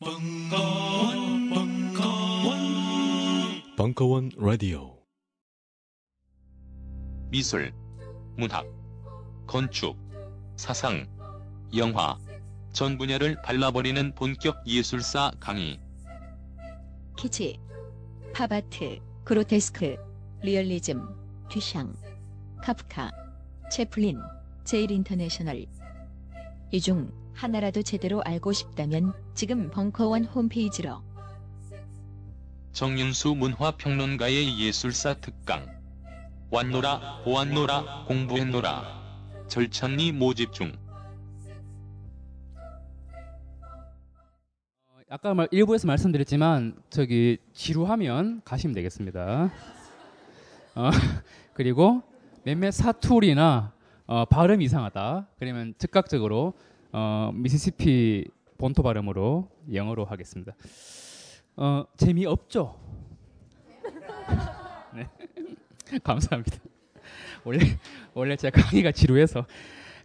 벙커원, 벙커원, 벙커원 라디오. 미술, 문학, 건축, 사상, 영화 전 분야를 발라버리는 본격 예술사 강의. 키치, 팝아트, 그로테스크, 리얼리즘, 듀샹, 카프카, 채플린, 제일 인터내셔널. 이중 하나라도 제대로 알고 싶다면 지금 벙커원 홈페이지로 정윤수 문화평론가의 예술사 특강. 왔노라, 보았노라, 공부했노라. 절찬리 모집 중. 아까 말, 일부에서 말씀드렸지만 저기 지루하면 가시면 되겠습니다. 어, 그리고 몇몇 사투리나 어, 발음 이상하다. 그러면 즉각적으로 어, 미시시피 본토 발음으로 영어로 하겠습니다. 어, 재미 없죠? 네. 감사합니다. 원래 원래 제 강의가 지루해서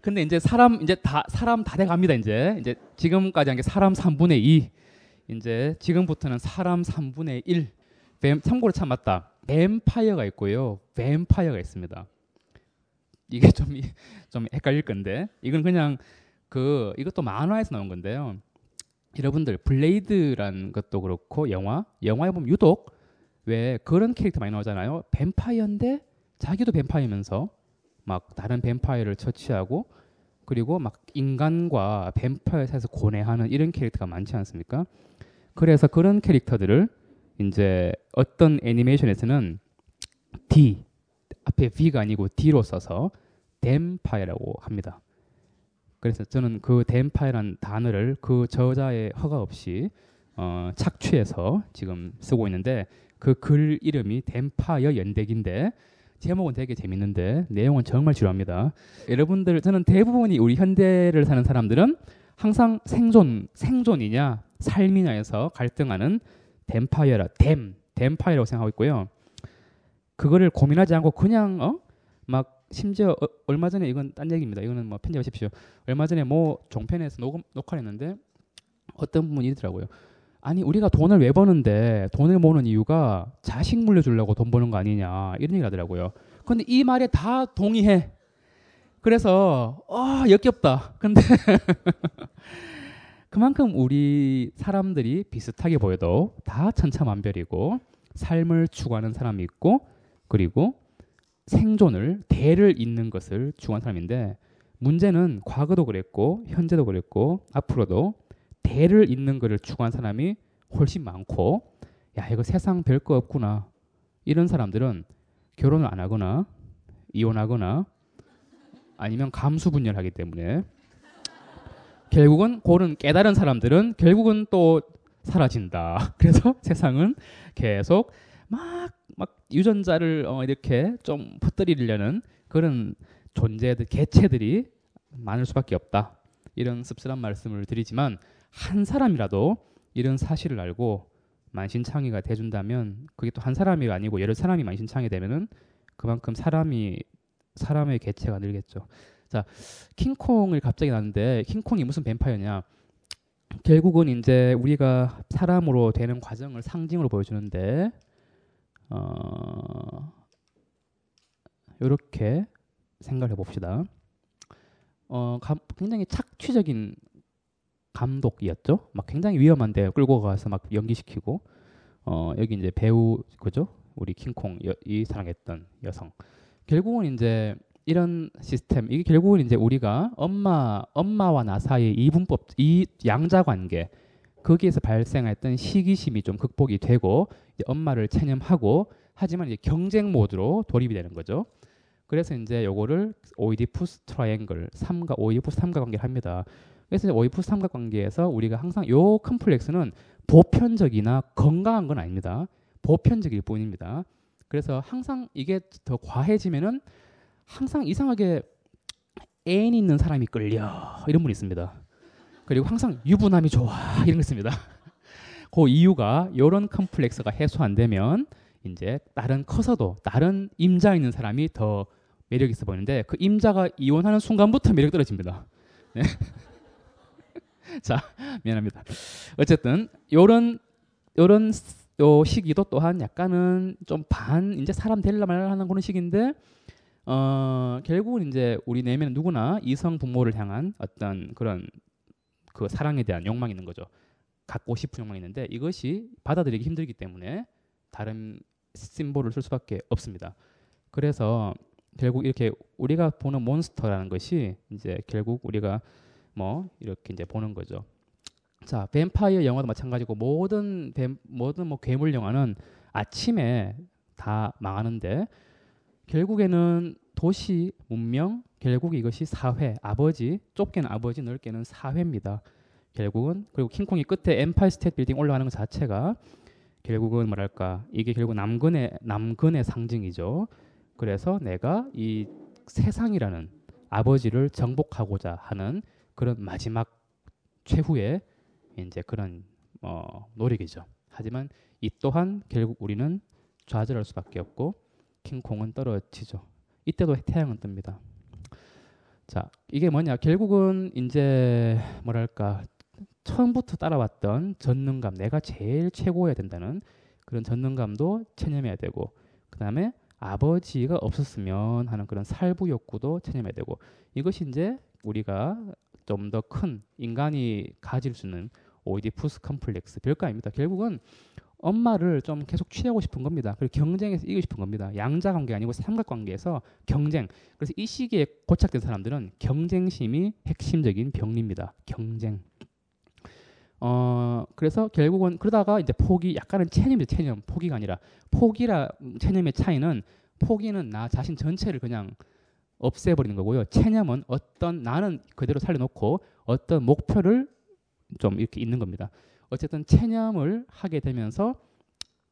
근데 이제 사람 이제 다 사람 다 돼 갑니다 이제 이제 지금까지 한 게 사람 3분의 2 이제 지금부터는 사람 3분의 1 뱀, 참고로 참 맞다 뱀파이어가 있고요 뱀파이어가 있습니다 이게 좀 좀 헷갈릴 건데 이건 그냥 그 이것도 만화에서 나온 건데요 여러분들 블레이드란 것도 그렇고 영화 영화에 보면 유독 왜 그런 캐릭터 많이 나오잖아요 뱀파이어인데 자기도 뱀파이어면서 막 다른 뱀파이어를 처치하고 그리고 막 인간과 뱀파이어 사이에서 고뇌하는 이런 캐릭터가 많지 않습니까? 그래서 그런 캐릭터들을 이제 어떤 애니메이션에서는 D 앞에 V가 아니고 D로 써서 댐파이어라고 합니다. 그래서 저는 그 댐파이어라는 단어를 그 저자의 허가 없이 어, 착취해서 지금 쓰고 있는데 그 글 이름이 댐파이어 연대기인데 제목은 되게 재밌는데 내용은 정말 지루합니다. 여러분들 저는 대부분이 우리 현대를 사는 사람들은 항상 생존 생존이냐 삶이냐에서 갈등하는 댐파이어라 댐 댐파이어라고 생각하고 있고요. 그거를 고민하지 않고 그냥 어? 막 심지어 어, 얼마 전에 이건 딴 얘기입니다. 이거는 뭐 편집하십시오. 얼마 전에 뭐 종편에서 녹음 녹화를 했는데 어떤 분이 이러더라고요. 아니 우리가 돈을 왜 버는데 돈을 모으는 이유가 자식 물려주려고 돈 버는 거 아니냐 이런 얘기 하더라고요. 근데 이 말에 다 동의해. 그래서 아 역겹다. 근데 그만큼 우리 사람들이 비슷하게 보여도 다 천차만별이고 삶을 추구하는 사람이 있고 그리고 생존을 대를 잇는 것을 추구하는 사람인데 문제는 과거도 그랬고 현재도 그랬고 앞으로도 대를 잇는 것을 추구한 사람이 훨씬 많고 야 이거 세상 별 거 없구나 이런 사람들은 결혼을 안 하거나 이혼하거나 아니면 감수 분열하기 때문에 결국은 고른 깨달은 사람들은 결국은 또 사라진다. 그래서 세상은 계속 막, 막 유전자를 어, 이렇게 좀 퍼뜨리려는 그런 존재들, 개체들이 많을 수밖에 없다. 이런 씁쓸한 말씀을 드리지만 한 사람이라도 이런 사실을 알고 만신창이가 돼준다면 그게 또 한 사람이 아니고 여러 사람이 만신창이 되면은 그만큼 사람이 사람의 개체가 늘겠죠. 자, 킹콩을 갑자기 나는데 킹콩이 무슨 뱀파이어냐? 결국은 이제 우리가 사람으로 되는 과정을 상징으로 보여주는데 어, 이렇게 생각해 봅시다. 어, 감, 굉장히 착취적인 감독이었죠. 막 굉장히 위험한데 끌고 가서 막 연기시키고 어, 여기 이제 배우 그죠? 우리 킹콩 여, 이 사랑했던 여성. 결국은 이제 이런 시스템 이게 결국은 이제 우리가 엄마 엄마와 나 사이의 이분법 이 양자 관계 거기에서 발생했던 시기심이 좀 극복이 되고 엄마를 체념하고 하지만 이제 경쟁 모드로 돌입이 되는 거죠. 그래서 이제 요거를 오이디푸스 트라이앵글 삼각 오이디푸스 삼각관계를 합니다. 그래서 오이디푸스 삼각관계에서 우리가 항상 요 컴플렉스는 보편적이나 건강한 건 아닙니다. 보편적일 뿐입니다. 그래서 항상 이게 더 과해지면은 항상 이상하게 애인 있는 사람이 끌려 이런 분이 있습니다. 그리고 항상 유부남이 좋아 이런 거 있습니다. 그 이유가 이런 컴플렉스가 해소 안 되면 이제 다른 커서도 다른 임자 있는 사람이 더 매력 있어 보이는데 그 임자가 이혼하는 순간부터 매력 떨어집니다. 네. 자, 미안합니다. 어쨌든 요런 요런 요 시기도 또한 약간은 좀 반 이제 사람 되려 말라 하는 그런 시기인데 어 결국은 이제 우리 내면은 누구나 이성 부모를 향한 어떤 그런 그 사랑에 대한 욕망이 있는 거죠. 갖고 싶은 욕망이 있는데 이것이 받아들이기 힘들기 때문에 다른 심볼을 쓸 수밖에 없습니다. 그래서 결국 이렇게 우리가 보는 몬스터라는 것이 이제 결국 우리가 뭐 이렇게 이제 보는 거죠. 자, 뱀파이어 영화도 마찬가지고 모든 뱀, 모든 뭐 괴물 영화는 아침에 다 망하는데 결국에는 도시 문명 결국 이것이 사회 아버지 좁게는 아버지 넓게는 사회입니다. 결국은 그리고 킹콩이 끝에 엠파이 스테이트 빌딩 올라가는 것 자체가 결국은 뭐랄까 이게 결국 남근의 남근의 상징이죠. 그래서 내가 이 세상이라는 아버지를 정복하고자 하는 그런 마지막 최후의 이제 그런 어, 노력이죠. 하지만 이 또한 결국 우리는 좌절할 수밖에 없고 킹콩은 떨어지죠. 이때도 태양은 뜹니다. 자, 이게 뭐냐? 결국은 이제 뭐랄까 처음부터 따라왔던 전능감, 내가 제일 최고여야 된다는 그런 전능감도 체념해야 되고, 그 다음에 아버지가 없었으면 하는 그런 살부 욕구도 체념해야 되고, 이것이 이제 우리가 좀 더 큰 인간이 가질 수 있는 오이디푸스 컴플렉스 별거 아닙니다. 결국은 엄마를 좀 계속 취하고 싶은 겁니다. 그리고 경쟁에서 이기고 싶은 겁니다. 양자 관계 아니고 삼각 관계에서 경쟁. 그래서 이 시기에 고착된 사람들은 경쟁심이 핵심적인 병리입니다. 경쟁. 어 그래서 결국은 그러다가 이제 포기 약간은 체념이 체념 포기가 아니라 포기라 체념의 차이는 포기는 나 자신 전체를 그냥 없애버리는 거고요. 체념은 어떤 나는 그대로 살려놓고 어떤 목표를 좀 이렇게 있는 겁니다. 어쨌든 체념을 하게 되면서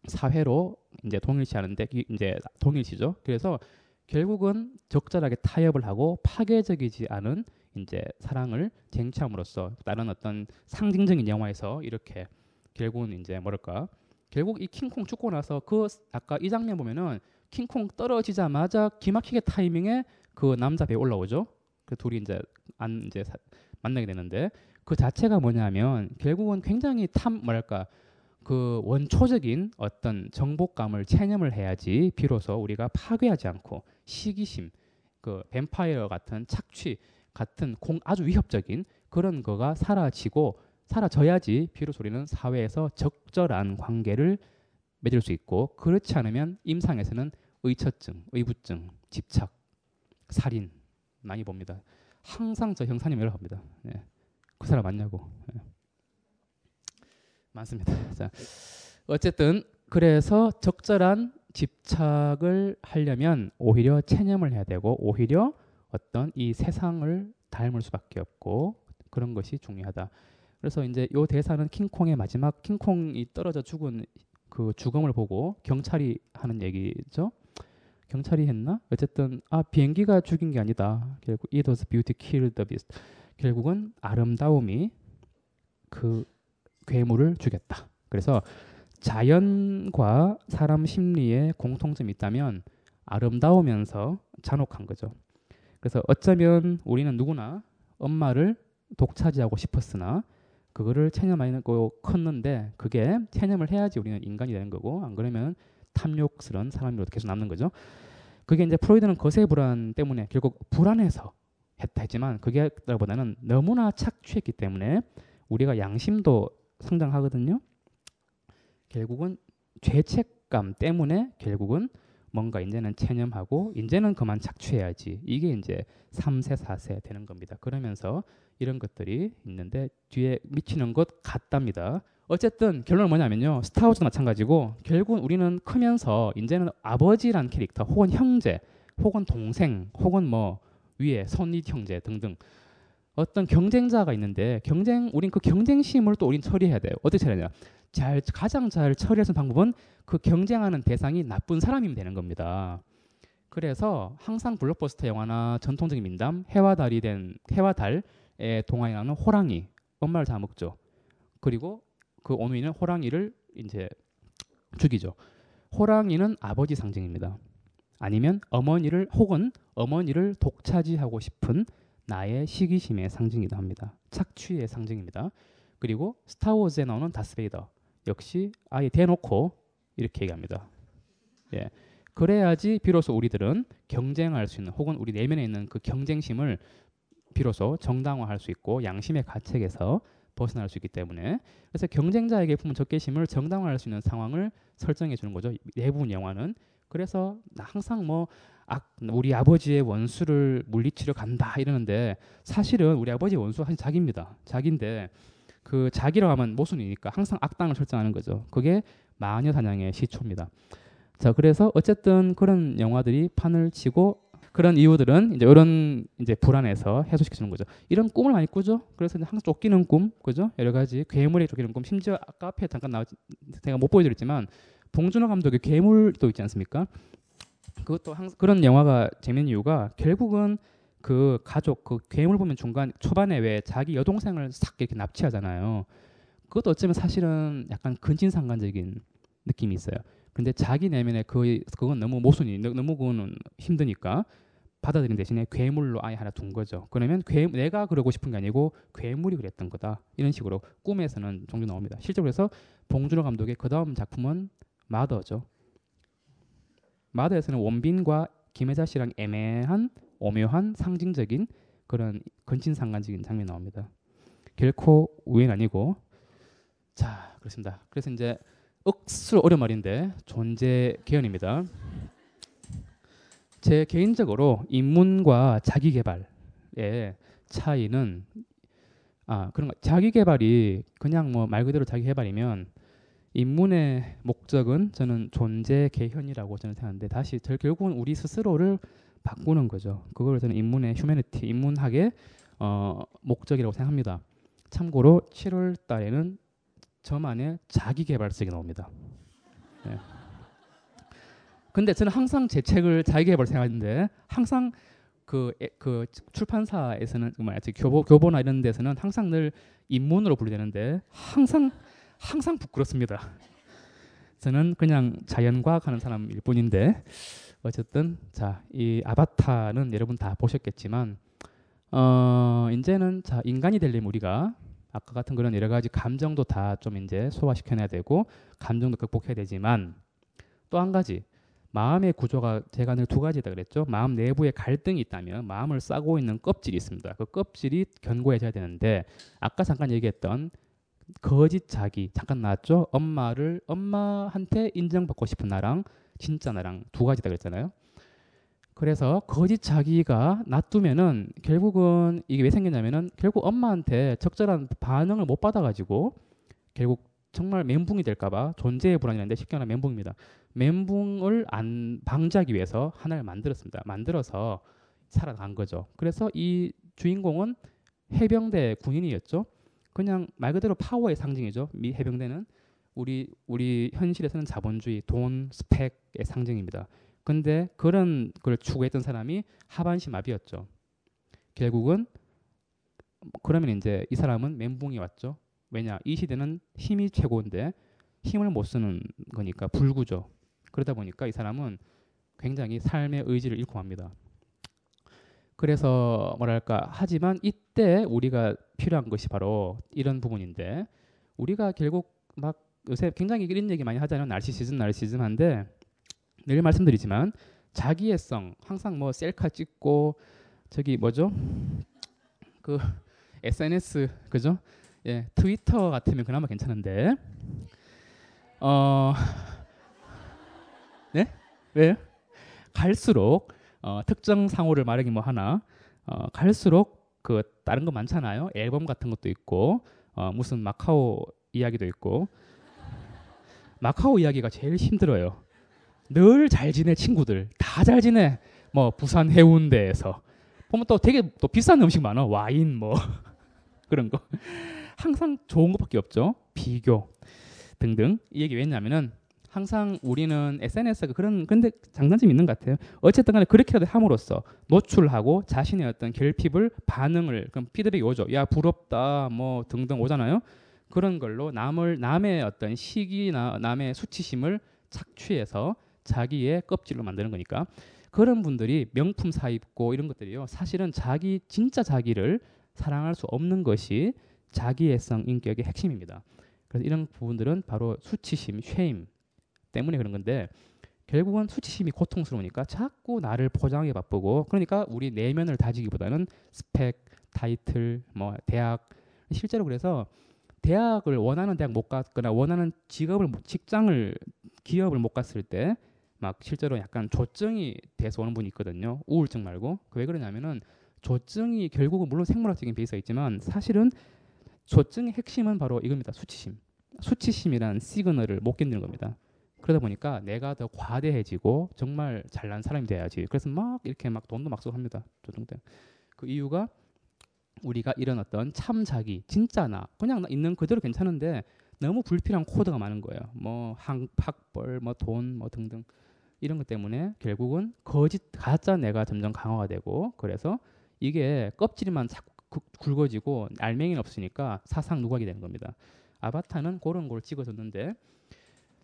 사회로 이제 동일시하는데 이제 동일시죠. 그래서 결국은 적절하게 타협을 하고 파괴적이지 않은 이제 사랑을 쟁취함으로써 다른 어떤 상징적인 영화에서 이렇게 결국은 이제 뭐랄까 결국 이 킹콩 죽고 나서 그 아까 이 장면 보면은 킹콩 떨어지자마자 기막히게 타이밍에 그 남자 배우 올라오죠. 그 둘이 이제 안 이제 사, 만나게 되는데 그 자체가 뭐냐면 결국은 굉장히 탐 뭐랄까 그 원초적인 어떤 정복감을 체념을 해야지 비로소 우리가 파괴하지 않고 시기심 그 뱀파이어 같은 착취 같은 공 아주 위협적인 그런 거가 사라지고 사라져야지 비로소 우리는 사회에서 적절한 관계를 맺을 수 있고 그렇지 않으면 임상에서는 의처증, 의부증, 집착, 살인 많이 봅니다. 항상 저 형사님 연락합니다. 네. 그 사람 맞냐고. 네. 많습니다. 자, 어쨌든 그래서 적절한 집착을 하려면 오히려 체념을 해야 되고 오히려 어떤 이 세상을 닮을 수밖에 없고 그런 것이 중요하다. 그래서 이제 요 대사는 킹콩의 마지막 킹콩이 떨어져 죽은 그 죽음을 보고 경찰이 하는 얘기죠. 경찰이 했나? 어쨌든 아 비행기가 죽인 게 아니다. 결국 it was beauty killed the beast. 결국은 아름다움이 그 괴물을 죽였다. 그래서 자연과 사람 심리에 공통점이 있다면 아름다우면서 잔혹한 거죠. 그래서 어쩌면 우리는 누구나 엄마를 독차지하고 싶었으나 그거를 체념하고 컸는데 그게 체념을 해야지 우리는 인간이 되는 거고 안 그러면 탐욕스러운 사람으로 계속 남는 거죠. 그게 이제 프로이드는 거세 불안 때문에 결국 불안해서 했다 했지만 그게 보다는 너무나 착취했기 때문에 우리가 양심도 성장하거든요. 결국은 죄책감 때문에 결국은 뭔가 이제는 체념하고 이제는 그만 착취해야지 이게 이제 3세 4세 되는 겁니다. 그러면서 이런 것들이 있는데 뒤에 미치는 것 같답니다. 어쨌든 결론은 뭐냐면요. 스타워즈도 마찬가지고 결국 우리는 크면서 이제는 아버지란 캐릭터 혹은 형제 혹은 동생 혹은 뭐 위에 선윗 형제 등등 어떤 경쟁자가 있는데 경쟁 우린 그 경쟁심을 또 우린 처리해야 돼요. 어떻게 처리하냐? 잘 가장 잘 있는 방법은 그 경쟁하는 대상이 나쁜 사람이면 되는 겁니다. 그래서 항상 블록버스터 영화나 전통적인 민담 해와 달이 된 해와 달의 동화에 나오는 호랑이 엄마를 잡아먹죠. 그리고 그 오누이는 호랑이를 이제 죽이죠. 호랑이는 아버지 상징입니다. 아니면 어머니를 혹은 어머니를 독차지하고 싶은 나의 시기심의 상징이기도 합니다. 착취의 상징입니다. 그리고 스타워즈에 나오는 다스베이더 역시 아예 대놓고 이렇게 얘기합니다. 예. 그래야지 비로소 우리들은 경쟁할 수 있는 혹은 우리 내면에 있는 그 경쟁심을 비로소 정당화할 수 있고 양심의 가책에서 벗어날 수 있기 때문에 그래서 경쟁자에게 품은 적개심을 정당화할 수 있는 상황을 설정해 주는 거죠. 대부분 영화는 그래서 항상 뭐 아, 우리 아버지의 원수를 물리치러 간다 이러는데 사실은 우리 아버지의 원수가 사실 자기입니다. 자기인데 그 자기라고 하면 모순이니까 항상 악당을 설정하는 거죠. 그게 마녀 사냥의 시초입니다. 자, 그래서 어쨌든 그런 영화들이 판을 치고 그런 이유들은 이제 이런 이제 불안에서 해소시켜 주는 거죠. 이런 꿈을 많이 꾸죠. 그래서 항상 쫓기는 꿈, 그죠? 여러 가지 괴물에 쫓기는 꿈. 심지어 아까 앞에 잠깐 나왔 제가 못 보여드렸지만 봉준호 감독의 괴물도 있지 않습니까? 그것도 항상 그런 영화가 재밌는 이유가 결국은 그 가족 그 괴물 보면 중간 초반에 왜 자기 여동생을 싹 이렇게 납치하잖아요. 그것도 어쩌면 사실은 약간 근친상간적인 느낌이 있어요. 근데 자기 내면에 그 그건 너무 모순이 너무 그거는 힘드니까 받아들인 대신에 괴물로 아예 하나 둔 거죠. 그러면 괴, 내가 그러고 싶은 게 아니고 괴물이 그랬던 거다. 이런 식으로 꿈에서는 종종 나옵니다. 실제로 그래서 봉준호 감독의 그 다음 작품은 마더죠. 마더에서는 원빈과 김혜자 씨랑 애매한 오묘한 상징적인 그런 근친상간적인 장면이 나옵니다. 결코 우연 아니고 자 그렇습니다. 그래서 이제 억수로 어려운 말인데 존재 개연입니다. 제 개인적으로 인문과 자기 개발의 차이는 아 그런 거 자기 개발이 그냥 뭐 말 그대로 자기 개발이면 인문의 목적은 저는 존재 개현이라고 저는 생각하는데 다시 저 결국은 우리 스스로를 바꾸는 거죠. 그걸 저는 인문의 휴메니티, 인문학의 어, 목적이라고 생각합니다. 참고로 7월 달에는 저만의 자기 개발책이 나옵니다. 네. 근데 저는 항상 제 책을 자기 개발 생각하는데 항상 그, 그 출판사에서는 뭐야 교보 교보나 이런 데서는 항상 늘 인문으로 분류되는데 항상 항상 부끄럽습니다. 저는 그냥 자연과학 하는 사람일 뿐인데 어쨌든 자 이 아바타는 여러분 다 보셨겠지만 어 이제는 자 인간이 되려면 우리가 아까 같은 그런 여러 가지 감정도 다 좀 이제 소화시켜내야 되고 감정도 극복해야 되지만 또 한 가지 마음의 구조가 제가 늘 두 가지다 그랬죠. 마음 내부에 갈등이 있다면 마음을 싸고 있는 껍질이 있습니다. 그 껍질이 견고해져야 되는데 아까 잠깐 얘기했던 거짓 자기 잠깐 나왔죠. 엄마를 엄마한테 인정받고 싶은 나랑 진짜 나랑 두 가지다 그랬잖아요. 그래서 거짓 자기가 놔두면은 결국은 이게 왜 생기냐면은 결국 엄마한테 적절한 반응을 못 받아가지고 결국 정말 멘붕이 될까봐 존재의 불안이라는데 쉽게 말하면 멘붕입니다. 멘붕을 안 방지하기 위해서 하나를 만들었습니다. 만들어서 살아간 거죠. 그래서 이 주인공은 해병대 군인이었죠. 그냥 말 그대로 파워의 상징이죠. 미 해병대는 우리 우리 현실에서는 자본주의, 돈, 스펙의 상징입니다. 근데 그런 걸 추구했던 사람이 하반신 마비였죠. 결국은 그러면 이제 이 사람은 멘붕이 왔죠. 왜냐? 이 시대는 힘이 최고인데 힘을 못 쓰는 거니까 불구죠. 그러다 보니까 이 사람은 굉장히 삶의 의지를 잃고 맙니다. 그래서 뭐랄까 하지만 이때 우리가 필요한 것이 바로 이런 부분인데 우리가 결국 막 요새 굉장히 이런 얘기 많이 하잖아요. 날시시즘, 날시즘 한데 늘 말씀드리지만 자기애성 항상 뭐 셀카 찍고 저기 뭐죠? 그 SNS 그죠? 예, 트위터 같으면 그나마 괜찮은데 어 네? 왜요? 갈수록 어, 특정 상호를 말하기 뭐 하나 어, 갈수록 그 다른 거 많잖아요. 앨범 같은 것도 있고 어, 무슨 마카오 이야기도 있고 마카오 이야기가 제일 힘들어요. 늘 잘 지내 친구들 다 잘 지내. 뭐 부산 해운대에서 보면 또 되게 또 비싼 음식 많아. 와인 뭐 그런 거 항상 좋은 것밖에 없죠. 비교 등등 이 얘기 왜냐면은 항상 우리는 SNS가 그런 근데 장단점이 있는 것 같아요. 어쨌든 간에 그렇게라도 함으로써 노출하고 자신의 어떤 결핍을 반응을 그럼 피드백이 오죠. 야 부럽다 뭐 등등 오잖아요. 그런 걸로 남을 남의 어떤 시기나 남의 수치심을 착취해서 자기의 껍질로 만드는 거니까 그런 분들이 명품 사 입고 이런 것들이요. 사실은 자기 진짜 자기를 사랑할 수 없는 것이 자기애성 인격의 핵심입니다. 그래서 이런 부분들은 바로 수치심, 쉐임 때문에 그런 건데 결국은 수치심이 고통스러우니까 자꾸 나를 포장하게 바쁘고 그러니까 우리 내면을 다지기보다는 스펙, 타이틀, 뭐 대학 실제로 그래서 대학을 원하는 대학 못 갔거나 원하는 직업을 직장을 기업을 못 갔을 때 막 실제로 약간 조증이 돼서 오는 분이 있거든요. 우울증 말고 그 왜 그러냐면은 조증이 결국은 물론 생물학적인 베이스가 있지만 사실은 조증의 핵심은 바로 이겁니다. 수치심. 수치심이란 시그널을 못 견디는 겁니다. 그러다 보니까 내가 더 과대해지고 정말 잘난 사람이 돼야지. 그래서 막 이렇게 막 돈도 막 쓰고 합니다. 조증 때. 그 이유가 우리가 이런 어떤 참 자기, 진짜 나, 그냥 나 있는 그대로 괜찮은데 너무 불필요한 코드가 많은 거예요. 뭐 학, 학벌, 뭐 돈, 뭐 등등 이런 것 때문에 결국은 거짓 가짜 내가 점점 강화가 되고 그래서 이게 껍질만 자꾸 구- 굵어지고 알맹이는 없으니까 사상 누각이 되는 겁니다. 아바타는 그런 걸 찍어줬는데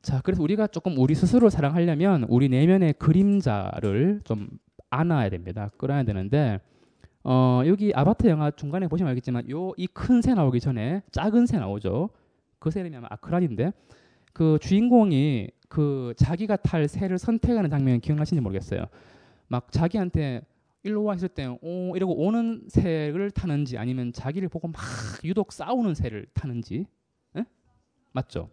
자 그래서 우리가 조금 우리 스스로 사랑하려면 우리 내면의 그림자를 좀 안아야 됩니다. 끌어야 되는데 어 여기 아바타 영화 중간에 보시면 알겠지만 요 이 큰 새 나오기 전에 작은 새 나오죠. 그 새는 아마 아크란인데 그 주인공이 그 자기가 탈 새를 선택하는 장면 기억나시는지 모르겠어요. 막 자기한테 일로 와 있을 때 오, 이러고 오는 새를 타는지 아니면 자기를 보고 막 유독 싸우는 새를 타는지 에? 맞죠?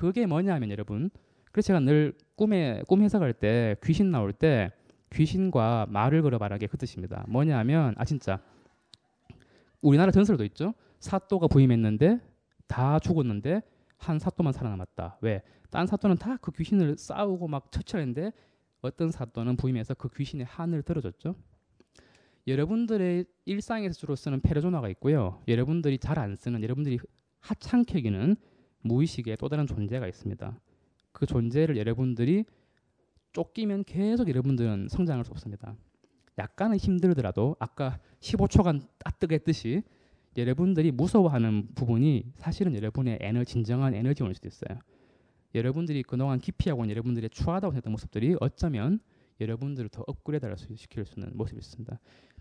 그게 뭐냐면 여러분 그래서 제가 늘 꿈에 꿈 해석할 때 귀신 나올 때 귀신과 말을 걸어 말하게 그 뜻입니다. 뭐냐면 아 진짜 우리나라 전설도 있죠. 사또가 부임했는데 다 죽었는데 한 사또만 살아남았다. 왜? 딴 사또는 다 그 귀신을 싸우고 막 처치했는데 어떤 사또는 부임해서 그 귀신의 한을 들어줬죠. 여러분들의 일상에서 주로 쓰는 페르소나가 있고요. 여러분들이 잘 안 쓰는 여러분들이 하찮게 여기는 무의식의 또 다른 존재가 있습니다. 그 존재를 여러분들이 쫓기면 계속 여러분들은 성장할 수 없습니다. 약간은 힘들더라도 아까 15초간 따뜻게 했듯이 여러분들이 무서워하는 부분이 사실은 여러분의 에너 진정한 에너지원일 수도 있어요. 여러분들이 그동안 기피하고 온 여러분들의 추하다고 생각했던 모습들이 어쩌면 여러분들을 더 업그레이드 시킬 수 있는 모습이 있습니다.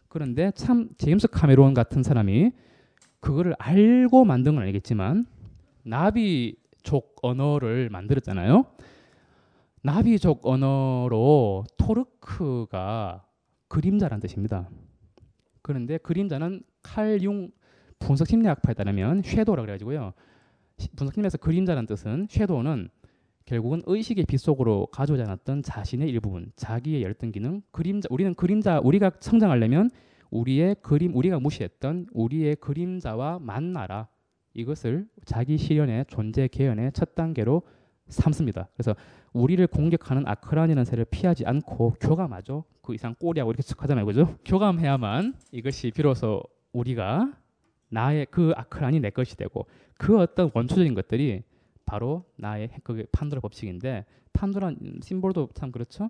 그런데 참 제임스 카메론 같은 사람이 그거를 알고 만든 건 아니겠지만 나비족 언어를 만들었잖아요. 나비족 언어로 토르크가 그림자란 뜻입니다. 그런데 그림자는 칼융 분석 심리학파에 따르면 shadow라 그래가지고요. 시- 분석 심리학에서 그림자란 뜻은 shadow는 결국은 의식의 빛 속으로 가져오지 않았던 자신의 일부분, 자기의 열등 기능, 그림자. 우리는 그림자 우리가 성장하려면 우리의 그림 우리가 무시했던 우리의 그림자와 만나라. 이것을 자기 실현의 존재 개연의 첫 단계로 삼습니다. 그래서 우리를 공격하는 아크란이라는 새를 피하지 않고 교감하죠. 그 이상 꼬리하고 이렇게 척 하잖아요, 그죠? 교감해야만 이것이 비로소 우리가 나의 그 아크란이 내 것이 되고 그 어떤 원초적인 것들이 바로 나의 그 판도라 법칙인데 판도라 심볼도 참 그렇죠.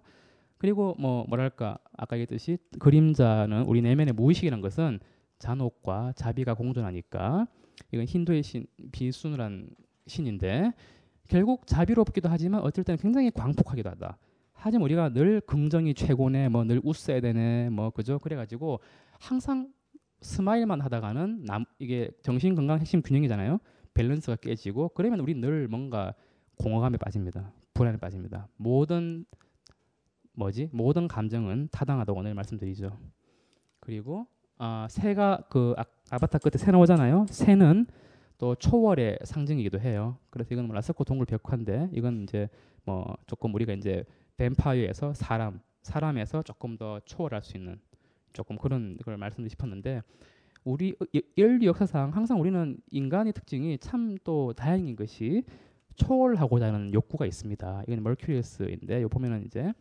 그리고 뭐 뭐랄까 아까 얘기했듯이 그림자는 우리 내면의 무의식이라는 것은 잔혹과 자비가 공존하니까 이건 힌두의 신 비슈누란 신인데 결국 자비롭기도 하지만 어떨 때는 굉장히 광폭하기도 하다. 하지만 우리가 늘 긍정이 최고네, 뭐 늘 웃어야 되네, 뭐 그죠? 그래가지고 항상 smile만 하다가는 남 이게 정신 건강 핵심 균형이잖아요. 밸런스가 깨지고 그러면 우리 늘 뭔가 공허감에 빠집니다. 불안에 빠집니다. 모든 뭐지? 모든 감정은 타당하다고 오늘 말씀드리죠. 그리고 아, 새가 그 아, 아바타 끝에 새 나오잖아요. 새는 또 초월의 상징이기도 해요. 그래서 이건 뭐 라스코 동굴 벽화인데 이건 이제 뭐 조금 우리가 이제 뱀파이어에서 사람, 사람에서 조금 더 초월할 수 있는 조금 그런 걸 말씀드리고 싶었는데 우리 이- 인류 역사상 항상 우리는 인간의 특징이 참 또 다행인 것이 초월하고자 하는 욕구가 있습니다. 이건 멀큐리우스인데 요 보면은 이제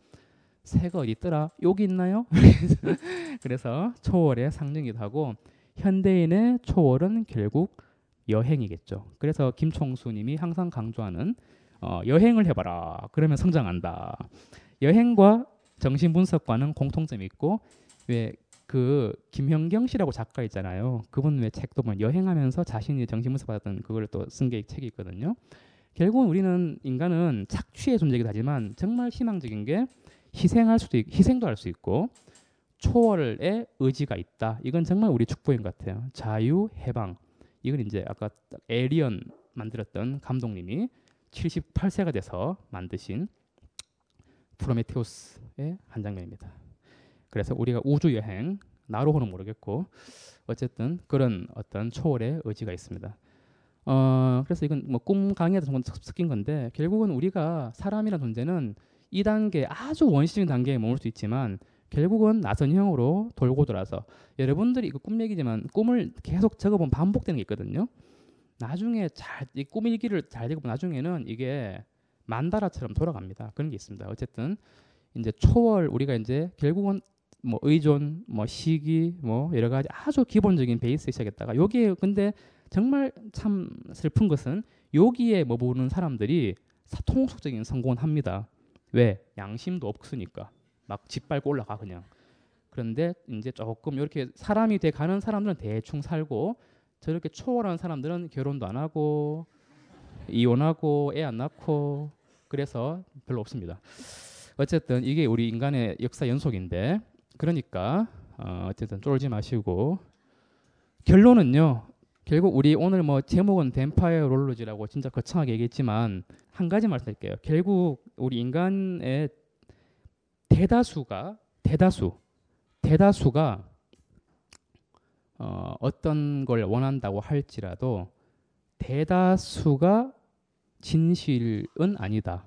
새가 어디 있더라? 여기 있나요? 그래서 초월의 상징이기도 하고 현대인의 초월은 결국 여행이겠죠. 그래서 김총수님이 항상 강조하는 어, 여행을 해봐라. 그러면 성장한다. 여행과 정신 분석과는 공통점이 있고 왜 그 김현경 씨라고 작가 있잖아요. 그분 왜 책도 보면 여행하면서 자신이 정신 분석 받았던 그걸 또 쓴 게 책이 있거든요. 결국은 우리는 인간은 착취의 존재이기도 하지만 정말 희망적인 게 희생할 수도 있, 희생도 할 수 있고 초월의 의지가 있다. 이건 정말 우리 축복인 것 같아요. 자유, 해방. 이건 이제 아까 에리언 만들었던 감독님이 78세가 돼서 만드신 프로메테우스의 한 장면입니다. 그래서 우리가 우주 여행 나로호는 모르겠고 어쨌든 그런 어떤 초월의 의지가 있습니다. 어, 그래서 이건 뭐 꿈 강의에도 좀 섞인 건데 결국은 우리가 사람이라는 존재는 이 단계 아주 원시적인 단계에 머물 수 있지만 결국은 나선형으로 돌고 돌아서 여러분들이 이거 꿈 얘기지만 꿈을 계속 적어보면 반복되는 게 있거든요. 나중에 잘 이 꿈 일기를 잘 읽어보면 나중에는 이게 만다라처럼 돌아갑니다. 그런 게 있습니다. 어쨌든 이제 초월 우리가 이제 결국은 뭐 의존, 뭐 시기, 뭐 여러 가지 아주 기본적인 베이스 시작했다가 여기에 근데 정말 참 슬픈 것은 여기에 머무는 사람들이 통속적인 성공을 합니다. 왜? 양심도 없으니까 막 짓밟고 올라가 그냥. 그런데 이제 조금 이렇게 사람이 돼 가는 사람들은 대충 살고 저렇게 초월한 사람들은 결혼도 안 하고 이혼하고 애 안 낳고 그래서 별로 없습니다. 어쨌든 이게 우리 인간의 역사 연속인데 그러니까 어, 어쨌든 쫄지 마시고 결론은요. 결국 우리 오늘 뭐 제목은 뱀파이어 롤러지라고 진짜 거창하게 얘기했지만 한 가지 말씀드릴게요. 결국 우리 인간의 대다수가 대다수 대다수가 어, 어떤 걸 원한다고 할지라도 대다수가 진실은 아니다.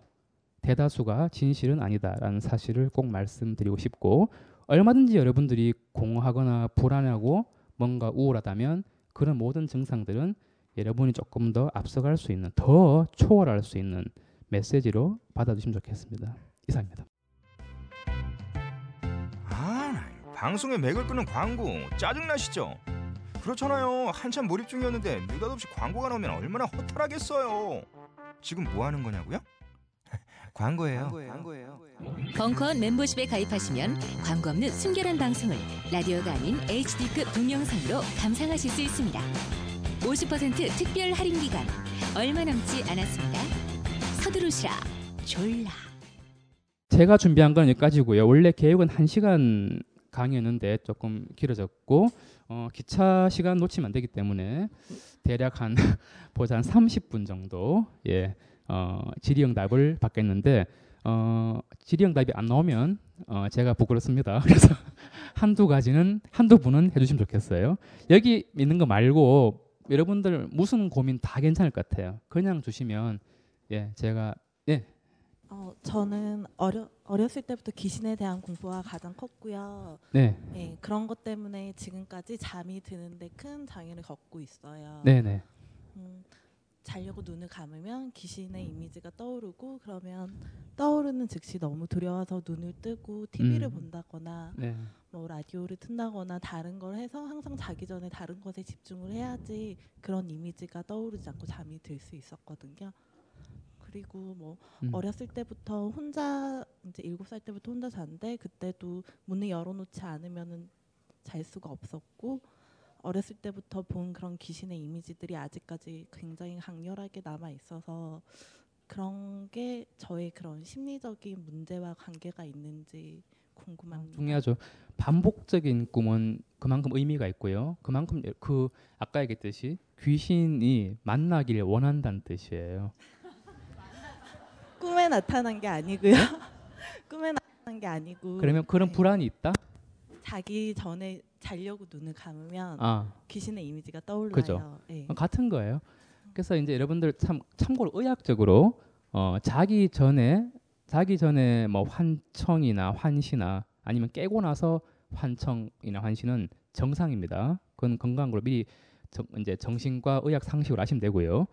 대다수가 진실은 아니다라는 사실을 꼭 말씀드리고 싶고 얼마든지 여러분들이 공허하거나 불안하고 뭔가 우울하다면 그런 모든 증상들은 여러분이 조금 더 앞서갈 수 있는 더 초월할 수 있는 메시지로 받아주시면 좋겠습니다. 이상입니다. 아, 나 방송에 맥을 끄는 광고 짜증나시죠? 그렇잖아요. 한참 몰입 중이었는데 느닷없이 광고가 나오면 얼마나 허탈하겠어요. 지금 뭐 하는 거냐고요? 광고예요. 광고예요. 벙커원 멤버십에 가입하시면 광고 없는 순결한 방송을 라디오가 아닌 HD급 동영상으로 감상하실 수 있습니다. 50% 특별 할인 기간 얼마 남지 않았습니다. 서두르시라 졸라. 제가 준비한 건 여기까지고요. 원래 계획은 1시간 강의였는데 조금 길어졌고 어, 기차 시간 놓치면 안 되기 때문에 대략 한 보자 한 30분 정도 예. 어, 질의응 답을 받겠는데 어, 질의응 답이 안 나오면 어, 제가 부끄럽습니다. 그래서 한두 가지는 한두 분은 해주시면 좋겠어요. 여기 있는 거 말고 여러분들 무슨 고민 다 괜찮을 것 같아요. 그냥 주시면 예 제가 예 어, 저는 어려, 어렸을 때부터 귀신에 대한 공부가 가장 컸고요. 네. 예, 그런 것 때문에 지금까지 잠이 드는데 큰 장애를 겪고 있어요. 네네. 음, 자려고 눈을 감으면 귀신의 이미지가 떠오르고 그러면 떠오르는 즉시 너무 두려워서 눈을 뜨고 TV를 음. 본다거나 네. 뭐 라디오를 튼다거나 다른 걸 해서 항상 자기 전에 다른 것에 집중을 해야지 그런 이미지가 떠오르지 않고 잠이 들 수 있었거든요. 그리고 뭐 음. 어렸을 때부터 혼자 이제 일곱 살 때부터 혼자 잤는데 그때도 문을 열어놓지 않으면은 잘 수가 없었고 어렸을 때부터 본 그런 귀신의 이미지들이 아직까지 굉장히 강렬하게 남아 있어서 그런 게 저의 그런 심리적인 문제와 관계가 있는지 궁금합니다. 중요하죠. 반복적인 꿈은 그만큼 의미가 있고요. 그만큼 그 아까 얘기했듯이 귀신이 만나길 원한다는 뜻이에요. 꿈에 나타난 게 아니고요. 꿈에 나타난 게 아니고 그러면 그런 네. 불안이 있다? 자기 전에 자려고 눈을 감으면 아, 귀신의 이미지가 떠올라요. 그죠. 예. 같은 거예요. 그래서 이제 여러분들 참 참고로 의학적으로 어, 자기 전에 자기 전에 뭐 환청이나 환시나 아니면 깨고 나서 환청이나 환시는 정상입니다. 그건 건강한 걸로 미리 정, 이제 정신과 의학 상식으로 아시면 되고요.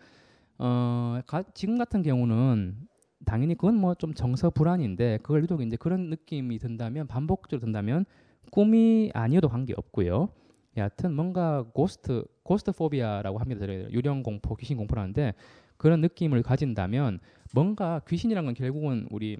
어, 가, 지금 같은 경우는 당연히 그건 뭐 좀 정서 불안인데 그걸 유독 이제 그런 느낌이 든다면 반복적으로 든다면 꿈이 아니어도 관계 없고요. 여하튼 뭔가 ghost ghost phobia라고 합니다. 유령 공포, 귀신 공포라는데 그런 느낌을 가진다면 뭔가 귀신이란 건 결국은 우리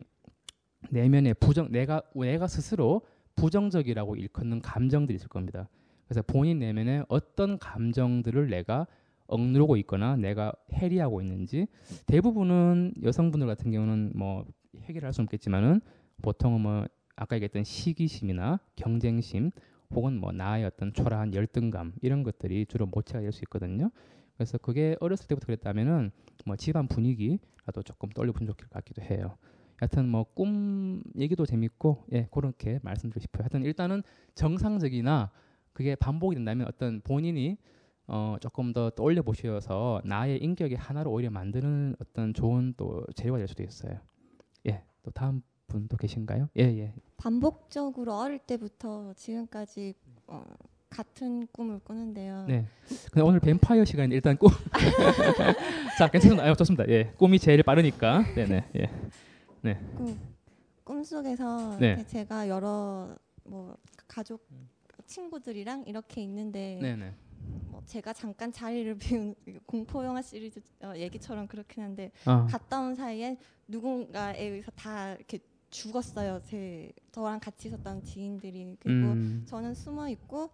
내면의 부정 내가 내가 스스로 부정적이라고 일컫는 감정들이 있을 겁니다. 그래서 본인 내면에 어떤 감정들을 내가 억누르고 있거나 내가 해리하고 있는지 대부분은 여성분들 같은 경우는 뭐 해결할 수 없겠지만은 보통은 뭐 아까 얘기했던 시기심이나 경쟁심 혹은 뭐 나의 어떤 초라한 열등감 이런 것들이 주로 모체가 될 수 있거든요. 그래서 그게 어렸을 때부터 그랬다면은 뭐 집안 분위기라도 조금 떠올려 본 좋을 것 같기도 해요. 하여튼 뭐 꿈 얘기도 재밌고 예 그렇게 말씀드리고 싶어요. 하여튼 일단은 정상적이나 그게 반복이 된다면 어떤 본인이 어 조금 더 떠올려 보셔서 나의 인격의 하나로 오히려 만드는 어떤 좋은 또 재료가 될 수도 있어요. 예, 또 다음 분또 계신가요? 예, 예. 반복적으로 어릴 때부터 지금까지 어, 같은 꿈을 꾸는데요. 네. 근데 오늘 뱀파이어 시간 일단 꿈. 자, 괜찮나요? 좋습니다. 예, 꿈이 제일 빠르니까. 네 네. 예. 꿈 꿈속에서 네. 제가 여러 뭐 가족 친구들이랑 이렇게 있는데 네 네. 뭐 제가 잠깐 자리를 비운 공포 영화 시리즈 어, 얘기처럼 그렇긴 한데 아, 갔다 온 사이에 누군가에 의해서 다 이렇게 죽었어요. 제 저랑 같이 있었던 지인들이 그리고 음, 저는 숨어 있고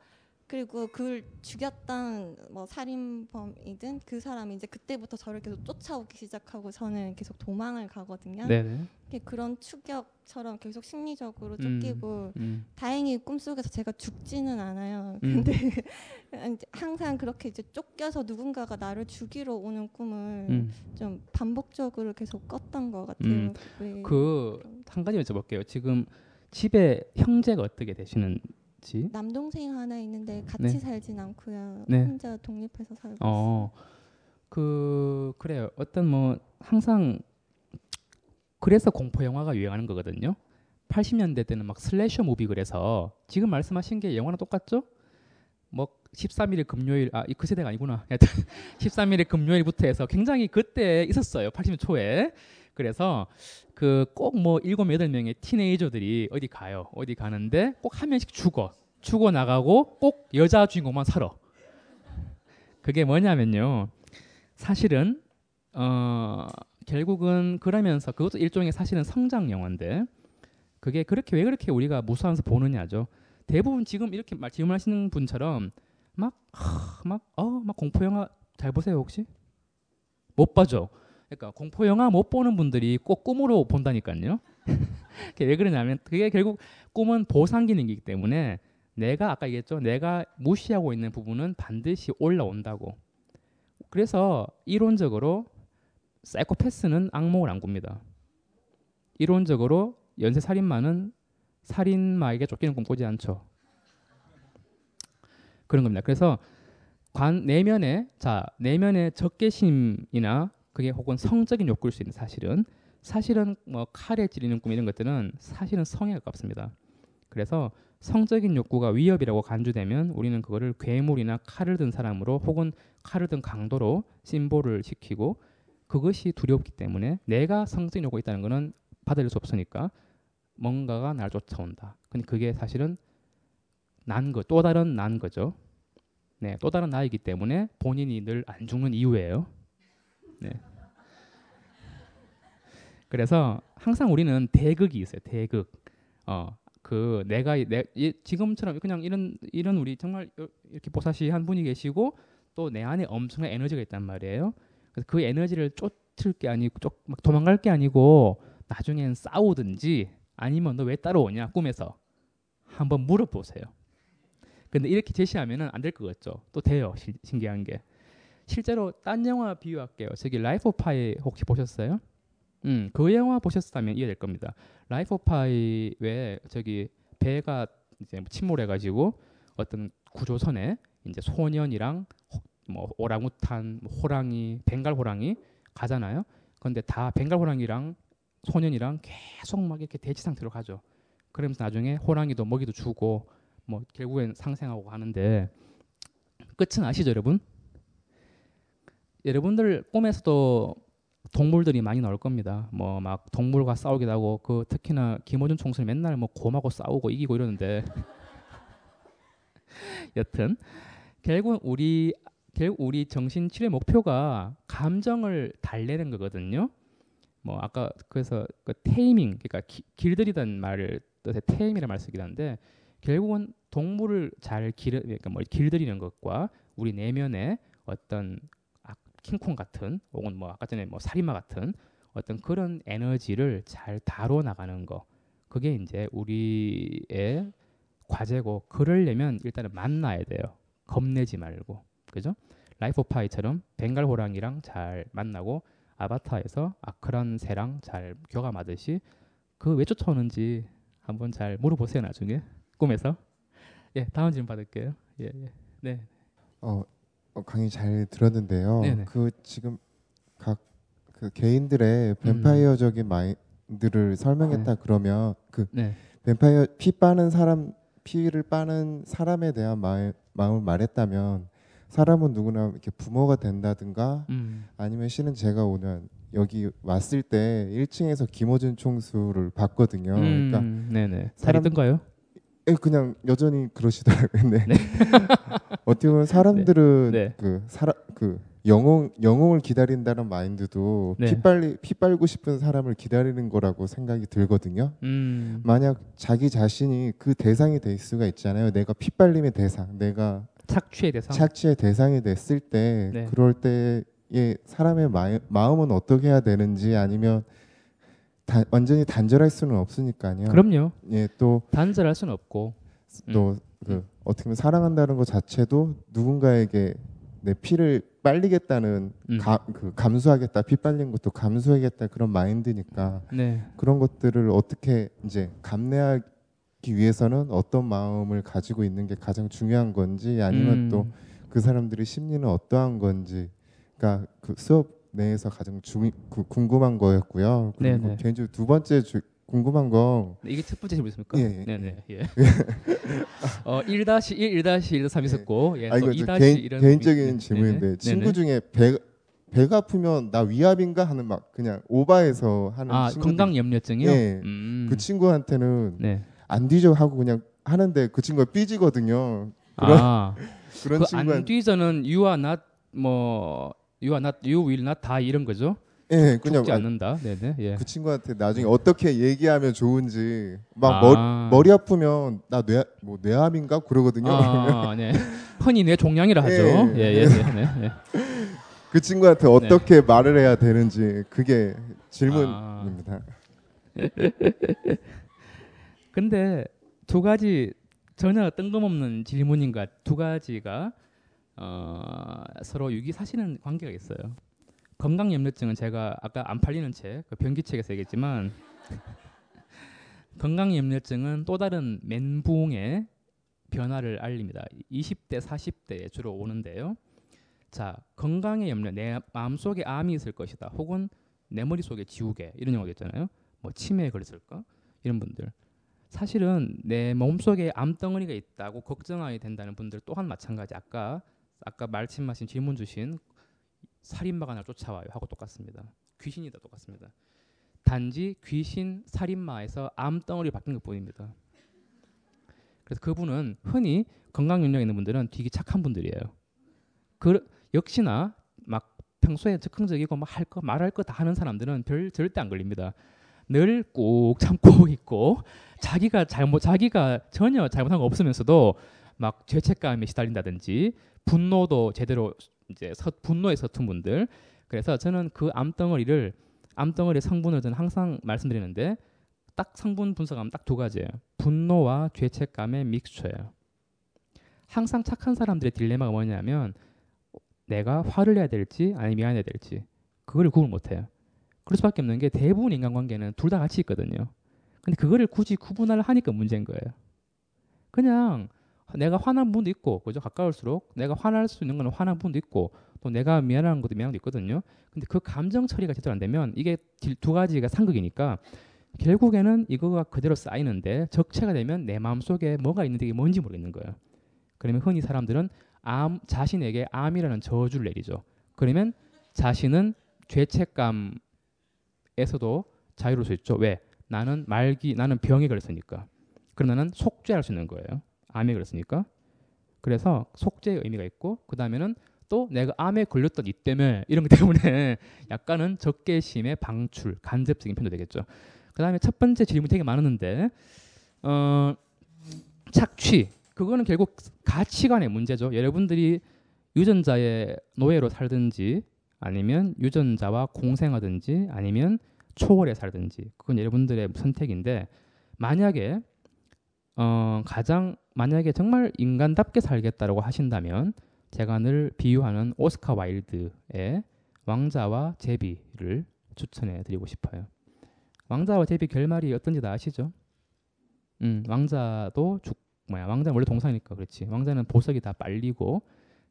그리고 그걸 죽였던 뭐 살인범이든 그 사람이 이제 그때부터 저를 계속 쫓아오기 시작하고 저는 계속 도망을 가거든요. 네네. 그런 추격처럼 계속 심리적으로 음. 쫓기고 음, 다행히 꿈속에서 제가 죽지는 않아요. 음. 근데 항상 그렇게 이제 쫓겨서 누군가가 나를 죽이러 오는 꿈을 음. 좀 반복적으로 계속 꿨던 것 같아요. 음. 왜그 가지 여쭤볼게요. 지금 집에 형제가 어떻게 되시는 지? 남동생 하나 있는데 같이 네. 살진 않고요. 네. 혼자 독립해서 살고 있어요. 어, 그 그래요. 어떤 뭐 항상 그래서 공포 영화가 유행하는 거거든요. 80년대 때는 막 슬래셔 무비 그래서 지금 말씀하신 게 영화랑 똑같죠? 뭐 13일 금요일 아 그 세대가 아니구나. 하여튼 13일 금요일부터 해서 굉장히 그때 있었어요. 80년 초에. 그래서 그 꼭 뭐 일곱 여덟 명의 티네이저들이 어디 가요. 어디 가는데 꼭 한 명씩 죽어. 죽어 나가고 꼭 여자 주인공만 살아. 그게 뭐냐면요. 사실은 어 결국은 그러면서 그것도 일종의 사실은 성장 영화인데 그게 그렇게 왜 그렇게 우리가 무서워서 보느냐죠. 대부분 지금 이렇게 말 질문하시는 분처럼 막 막어막 공포 영화 잘 보세요 혹시? 못 봐죠. 그러니까 공포 영화 못 보는 분들이 꼭 꿈으로 본다니까요. 왜 그러냐면 그게 결국 꿈은 보상 기능이기 때문에 내가 아까 얘기했죠. 내가 무시하고 있는 부분은 반드시 올라온다고. 그래서 이론적으로 사이코패스는 악몽을 안 꿉니다. 이론적으로 연쇄 살인마는 살인마에게 쫓기는 꿈 꾸지 않죠. 그런 겁니다. 그래서 관 내면에 자 내면의 적개심이나 그게 혹은 성적인 욕구일 수 있는 사실은 사실은 뭐 칼에 찌르는 꿈 이런 것들은 사실은 성에 가깝습니다. 그래서 성적인 욕구가 위협이라고 간주되면 우리는 그거를 괴물이나 칼을 든 사람으로 혹은 칼을 든 강도로 심볼을 시키고 그것이 두렵기 때문에 내가 성적인 욕구가 있다는 것은 받아들일 수 없으니까 뭔가가 날 쫓아온다. 근데 그게 사실은 난 거, 또 다른 난 거죠. 네, 또 다른 나이기 때문에 본인이 늘 안 죽는 이유예요. 네. 그래서 항상 우리는 대극이 있어요. 대극. 어, 그 내가 내 이- 지금처럼 그냥 이런 이런 우리 정말 요- 이렇게 보사시한 분이 계시고 또 내 안에 엄청난 에너지가 있단 말이에요. 그래서 그 에너지를 쫓을 게 아니고 쫓, 막 도망갈 게 아니고 나중엔 싸우든지 아니면 너 왜 따라오냐 꿈에서 한번 물어보세요. 근데 이렇게 제시하면은 안 될 것 같죠. 또 돼요. 시- 신기한 게. 실제로 딴 영화 비유할게요. 저기 라이프 파이 혹시 보셨어요? 음, 그 영화 보셨다면 이해될 겁니다. 라이프 파이 왜 저기 배가 이제 침몰해가지고 어떤 구조선에 이제 소년이랑 호- 뭐 오랑우탄, 뭐 호랑이, 벵갈 호랑이 가잖아요. 그런데 다 벵갈 호랑이랑 소년이랑 계속 막 이렇게 대치 상태로 가죠. 그러면서 나중에 호랑이도 먹이도 주고 뭐 결국엔 상생하고 하는데 끝은 아시죠, 여러분? 여러분들 꿈에서도 동물들이 많이 나올 겁니다. 뭐 막 동물과 싸우기도 하고 그 특히나 김어준 총수는 맨날 뭐 곰하고 싸우고 이기고 이러는데 여튼 결국 우리 결국 우리 정신 치료 목표가 감정을 달래는 거거든요. 뭐 아까 그래서 그 테이밍 그러니까 기, 길들이던 말을 뜻의 테임이라는 말 쓰긴 한데 결국은 동물을 잘 길, 그러니까 뭐 길들이는 것과 우리 내면의 어떤 아, 킹콩 같은 혹은 뭐 아까 전에 뭐 살인마 같은 어떤 그런 에너지를 잘 다뤄 나가는 거 그게 이제 우리의 과제고 그러려면 일단은 만나야 돼요. 겁내지 말고 그죠? 라이프 오브 파이처럼 벵갈 호랑이랑 잘 만나고 아바타에서 이크란 새랑 잘 교감하듯이 그 왜 쫓아오는지 한번 잘 물어보세요 나중에 꿈에서 예 다음 질문 받을게요 예, 예. 네 어, 어, 강의 잘 들었는데요. 네네. 그 지금 각 그 개인들의 뱀파이어적인 마인드를 설명했다 그러면 그 네. 뱀파이어 피 빠는 사람 피를 빠는 사람에 대한 마, 마음을 말했다면 사람은 누구나 이렇게 부모가 된다든가 음. 아니면 실은 제가 오늘 여기 왔을 때 1층에서 김호준 총수를 봤거든요. 그러니까 음, 네네 사람- 다리던가요? 예, 그냥 여전히 그러시더라고요. 네. 어떻게 보면 사람들은 네. 그 사람 그 영웅 영웅을 기다린다는 마인드도 네. 피 빨리 피 빨고 싶은 사람을 기다리는 거라고 생각이 들거든요. 음. 만약 자기 자신이 그 대상이 될 수가 있잖아요. 내가 피 빨림의 대상, 내가 착취의 대상 착취의 대상이 됐을 때 네. 그럴 때의 사람의 마, 마음은 어떻게 해야 되는지 아니면 다, 완전히 단절할 수는 없으니까요. 그럼요 예, 또 단절할 수는 없고 또그 어떻게 보면 사랑한다는 것 자체도 누군가에게 내 피를 빨리겠다는 음. 가, 그 감수하겠다 피 빨린 것도 감수하겠다 그런 마인드니까 네 그런 것들을 어떻게 이제 감내하기 위해서는 어떤 마음을 가지고 있는 게 가장 중요한 건지 아니면 음. 또그 사람들의 심리는 어떠한 건지 그러니까 그 수업 내에서 가장 중, 그 궁금한 거였고요. 그리고 네네. 개인적으로 두 번째 주, 궁금한 건 이게 첫 번째 질문입니까? 예, 예. 네네 예. 어 1-1, 1-1-3 있었고 예, 아또 이거 저 2- 개인, 개인적인 네, 질문인데 네네. 친구 중에 배 배가 아프면 나 위압인가 하는 막 그냥 오바해서 하는 아 건강 염려증이요? 예. 음. 그 친구한테는 네. 안 뒤져 하고 그냥 하는데 그 친구가 삐지거든요. 그런 아, 그런 그 친구한 안뒤저는 you are not 뭐 you are not you will not die 이런 거죠? 예 그냥 죽지 아, 않는다. 네네. 예. 그 친구한테 나중에 어떻게 얘기하면 좋은지 막 아. 머리, 머리 아프면 나뇌뭐 뇌암인가 그러거든요. 아, 네. 흔히 뇌 종양이라 하죠. 예. 예, 예, 네, 네, 네. 그 친구한테 어떻게 말을 해야 되는지 그게 아. 질문입니다. 근데 두 가지 전혀 뜬금없는 질문인가 두 가지가 어, 서로 유기사실은 관계가 있어요. 건강 염려증은 제가 아까 안 팔리는 책, 그 변기책에서 얘기했지만 건강 염려증은 또 다른 멘붕의 변화를 알립니다. 20대, 40대에 주로 오는데요. 자, 건강의 염려, 내 마음속에 암이 있을 것이다. 혹은 내 머릿속에 지우개 이런 영화도 있잖아요. 뭐 치매에 걸렸을까? 이런 분들. 사실은 내 몸속에 암덩어리가 있다고 걱정하게 된다는 분들 또한 마찬가지. 아까 아까 말씀하신 질문 주신 살인마가 날 쫓아와요 하고 똑같습니다. 귀신이다 똑같습니다. 단지 귀신 살인마에서 암덩어리 바뀐 것뿐입니다. 그래서 그분은 흔히 건강 능력 있는 분들은 되게 착한 분들이에요. 그 역시나 막 평소에 즉흥적이고 막 할 거 말할 거 다 하는 사람들은 별 절대 안 걸립니다. 늘 꾹 참고 있고 자기가 잘못 자기가 전혀 잘못한 거 없으면서도 막 죄책감에 시달린다든지 분노도 제대로 이제 서, 분노에 서툰 분들 그래서 저는 그 암덩어리를 암덩어리 성분을 저는 항상 말씀드리는데 딱 성분 분석하면 딱 두 가지예요. 분노와 죄책감의 믹스처예요. 항상 착한 사람들의 딜레마가 뭐냐면 내가 화를 내야 될지 아니면 미안해야 될지 그거를 구분 못해요. 그럴 수밖에 없는 게 대부분 인간관계는 둘 다 같이 있거든요. 근데 그거를 굳이 구분을 하니까 문제인 거예요. 그냥 내가 화난 부분도 있고 그죠 가까울수록 내가 화날 수 있는 거는 화난 부분도 있고 또 내가 미안한 것도 미안한 것도 있거든요. 근데 그 감정 처리가 제대로 안 되면 이게 딜- 두 가지가 상극이니까 결국에는 이거가 그대로 쌓이는데 적체가 되면 내 마음 속에 뭐가 있는데 이게 뭔지 모르겠는 거예요. 그러면 흔히 사람들은 암 자신에게 암이라는 저주를 내리죠. 그러면 자신은 죄책감에서도 자유로울 수 있죠. 왜? 나는 말기 나는 병에 걸렸으니까. 나는 속죄할 수 있는 거예요. 암에 걸렸으니까. 그래서 속죄의 의미가 있고 그 다음에는 또 내가 암에 걸렸던 이 때문에 이런 것 때문에 약간은 적개심의 방출, 간접적인 편도 되겠죠. 그 다음에 첫 번째 질문 되게 많았는데 어, 착취 그거는 결국 가치관의 문제죠. 여러분들이 유전자의 노예로 살든지 아니면 유전자와 공생하든지 아니면 초월에 살든지 그건 여러분들의 선택인데 만약에 어, 가장 만약에 정말 인간답게 살겠다라고 하신다면 제가 늘 비유하는 오스카 와일드의 왕자와 제비를 추천해 드리고 싶어요. 왕자와 제비 결말이 어떤지 다 아시죠? 음, 왕자도 죽 뭐야 왕자는 원래 동상이니까 그렇지. 왕자는 보석이 다 빨리고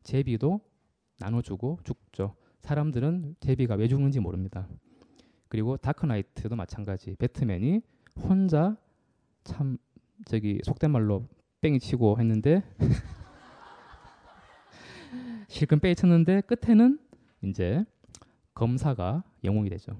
제비도 나눠주고 죽죠. 사람들은 제비가 왜 죽는지 모릅니다. 그리고 다크나이트도 마찬가지. 배트맨이 혼자 참 저기 속된 말로 뺑이 치고 했는데 실컷 뺑이 쳤는데 끝에는 이제 검사가 영웅이 되죠.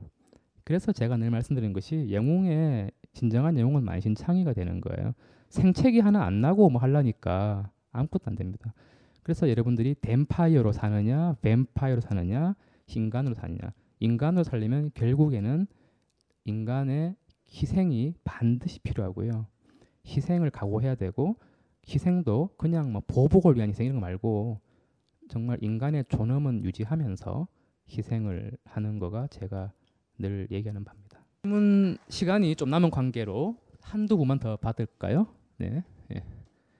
그래서 제가 늘 말씀드리는 것이 영웅의 진정한 영웅은 만신창이가 되는 거예요. 생채기 하나 안 나고 뭐 하려니까 아무것도 안 됩니다. 그래서 여러분들이 댐파이어로 사느냐, 뱀파이어로 사느냐, 인간으로 사느냐. 인간으로 살려면 결국에는 인간의 희생이 반드시 필요하고요. 희생을 각오해야 되고 희생도 그냥 뭐 보복을 위한 희생 이런 거 말고 정말 인간의 존엄은 유지하면서 희생을 하는 거가 제가 늘 얘기하는 바입니다. 질문 시간이 좀 남은 관계로 한두 분만 더 받을까요? 네. 예.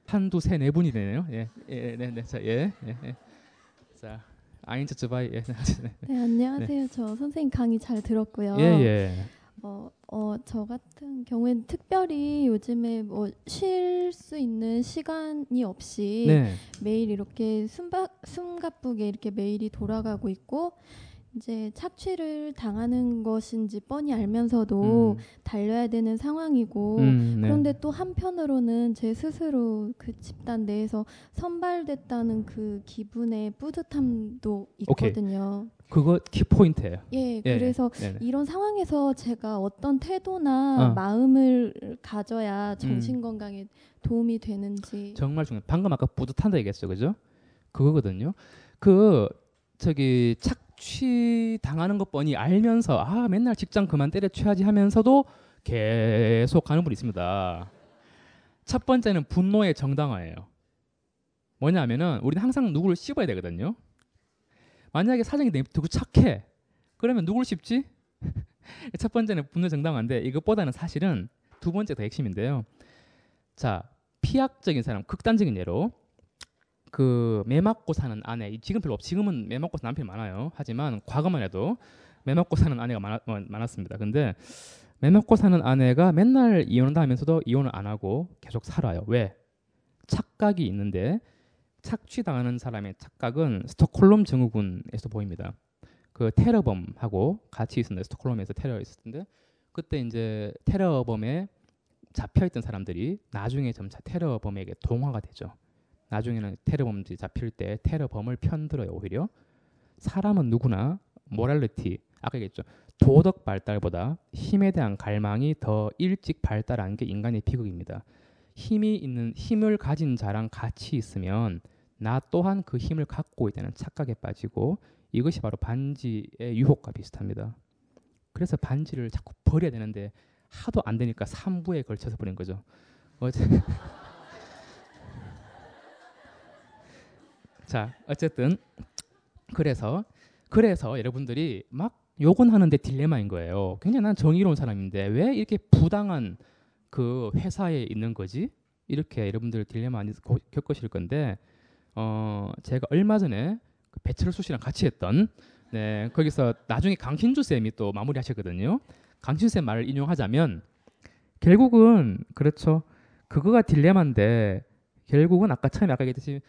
한두 세 네 분이 되네요. 예. 예, 네, 네. 자, 예. 예. 예. 자, 아인츠 즈바이. 예. 네, 안녕하세요. 저 선생님 강의 잘 들었고요. 예, 예. 어, 어, 저 같은 경우에는 특별히 요즘에 뭐 쉴 수 있는 시간이 없이 네. 매일 이렇게 숨바, 숨가쁘게 이렇게 매일이 돌아가고 있고 이제 착취를 당하는 것인지 뻔히 알면서도 음. 달려야 되는 상황이고 음, 네. 그런데 또 한편으로는 제 스스로 그 집단 내에서 선발됐다는 그 기분의 뿌듯함도 오케이. 있거든요. 그거 키 포인트예요. 예, 예, 그래서 네네. 이런 상황에서 제가 어떤 태도나 어. 음. 마음을 가져야 정신 건강에 도움이 되는지 정말 중요해. 방금 아까 뿌듯한다 얘기했죠, 그죠? 그거거든요. 그 저기 착취 당하는 것 뻔히 알면서 아 맨날 직장 그만 때려쳐야지 하면서도 계속 가는 분이 있습니다. 첫 번째는 분노의 정당화예요. 뭐냐면은 우리는 항상 누구를 씹어야 되거든요. 만약에 사장이 내두고 착해, 그러면 누구를 씹지? 첫 번째는 분노 정당화인데 이것보다는 사실은 두 번째 더 핵심인데요. 자, 피약적인 사람, 극단적인 예로 그매 맞고 사는 아내, 이 지금 별로 없. 지금은 매 맞고 사는 남편이 많아요. 하지만 과거만 해도 매 맞고 사는 아내가 많았, 어, 많았습니다. 근데 매 맞고 사는 아내가 맨날 이혼한다 하면서도 이혼을 안 하고 계속 살아요. 왜? 착각이 있는데 착취당하는 사람의 착각은 스톡홀름 증후군에서 보입니다. 그 테러범하고 같이 있었는데 스톡홀름에서 테러 있었는데 그때 이제 테러범에 잡혀있던 사람들이 나중에 점차 테러범에게 동화가 되죠. 나중에는 테러범들이 잡힐 때 테러범을 편들어요 오히려. 사람은 누구나 모랄리티 아까 얘기했죠. 도덕 발달보다 힘에 대한 갈망이 더 일찍 발달한 게 인간의 비극입니다. 힘이 있는 힘을 가진 자랑 같이 있으면 나 또한 그 힘을 갖고 있다는 착각에 빠지고 이것이 바로 반지의 유혹과 비슷합니다. 그래서 반지를 자꾸 버려야 되는데 하도 안 되니까 3부에 걸쳐서 버린 거죠. 어제 자, 어쨌든 그래서 그래서 여러분들이 막 욕은 하는데 딜레마인 거예요. 굉장히 난 정의로운 사람인데 왜 이렇게 부당한 그 회사에 있는 거지? 이렇게 여러분들 딜레마 많이 고- 겪으실 건데 어 제가 얼마 전에 그 배철수 씨랑 같이 했던 네 거기서 나중에 강신주 쌤이 또 마무리하셨거든요. 강신주 쌤 말을 인용하자면 결국은 그렇죠. 그거가 딜레마인데 결국은 아까 처음에 아까 얘기했듯이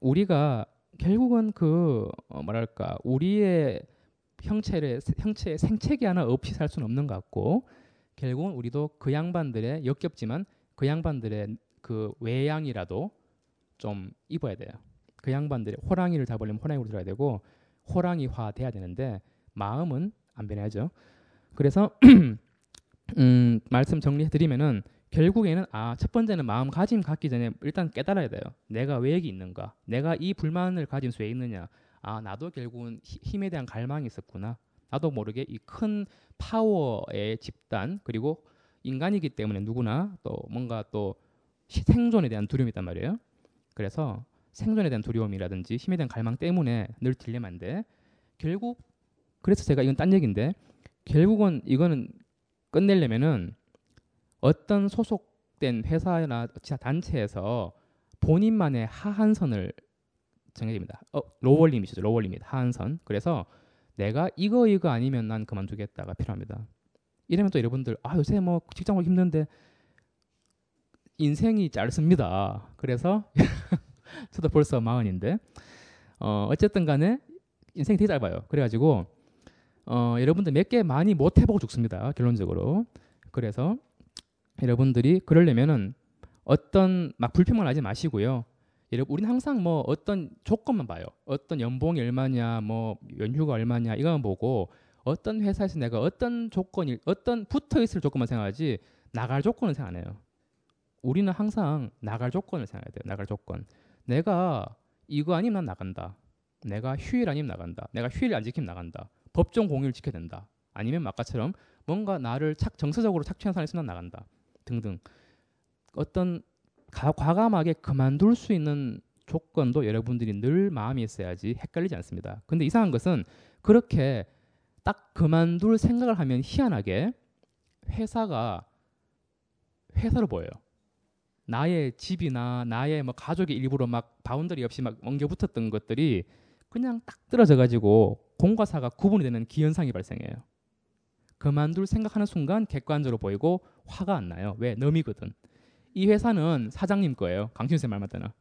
우리가 결국은 그 어, 뭐랄까 우리의 형체를 형체의 생채기 하나 없이 살 수는 없는 것 같고 결국은 우리도 그 양반들의 역겹지만 그 양반들의 그 외양이라도 좀 입어야 돼요. 그 양반들의 호랑이를 잡으려면 호랑이로 들어야 되고 호랑이화 돼야 되는데 마음은 안 변해야죠. 그래서 음, 말씀 정리해 드리면은 결국에는 아 첫 번째는 마음 가짐 갖기 전에 일단 깨달아야 돼요. 내가 왜 여기 있는가? 내가 이 불만을 가진 왜 있느냐? 아 나도 결국은 히- 힘에 대한 갈망이 있었구나. 나도 모르게 이 큰 파워의 집단 그리고 인간이기 때문에 누구나 또 뭔가 또 시- 생존에 대한 두려움이 있단 말이에요. 그래서 생존에 대한 두려움이라든지 힘에 대한 갈망 때문에 늘 딜레마인데 결국 그래서 제가 이건 딴 얘기인데 결국은 이거는 끝내려면은 어떤 소속된 회사나 지하 단체에서 본인만의 하한선을 정해야 됩니다. 어, lower limit이죠. lower limit 하한선. 그래서 내가 이거 이거 아니면 난 그만두겠다가 필요합니다. 이러면 또 여러분들 아 요새 뭐 직장 오기 힘든데 인생이 짧습니다. 그래서 저도 벌써 마흔인데 어 어쨌든 간에 인생이 되게 짧아요. 그래가지고 어 여러분들 몇 개 많이 못 해보고 죽습니다. 결론적으로. 그래서 여러분들이 그러려면은 어떤 막 불평만 하지 마시고요. 여러분 우리는 항상 뭐 어떤 조건만 봐요. 어떤 연봉이 얼마냐, 뭐 연휴가 얼마냐 이거만 보고 어떤 회사에서 내가 어떤 조건이 어떤 붙어 있을 조건만 생각하지 나갈 조건을 생각 안 해요. 우리는 항상 나갈 조건을 생각해야 돼요. 나갈 조건. 내가 이거 아니면 난 나간다. 내가 휴일 아니면 나간다. 내가 휴일 안 지키면 나간다. 법정 공휴일 지켜야 된다. 아니면 아까처럼 뭔가 나를 착 정서적으로 착취한 있으면 난 나간다. 등등. 어떤 가, 과감하게 그만둘 수 있는 조건도 여러분들이 늘 마음이 있어야지 헷갈리지 않습니다. 근데 이상한 것은 그렇게 딱 그만둘 생각을 하면 희한하게 회사가 회사로 보여요. 나의 집이나 나의 뭐 가족의 일부로 막 boundary 없이 막 엉겨 붙었던 것들이 그냥 딱 떨어져 가지고 공과 사가 구분이 되는 기현상이 발생해요. 그만둘 생각하는 순간 객관적으로 보이고 화가 안 나요. 왜? 넘이거든. 이 회사는 사장님 거예요. 강신 쌤말 맞잖아.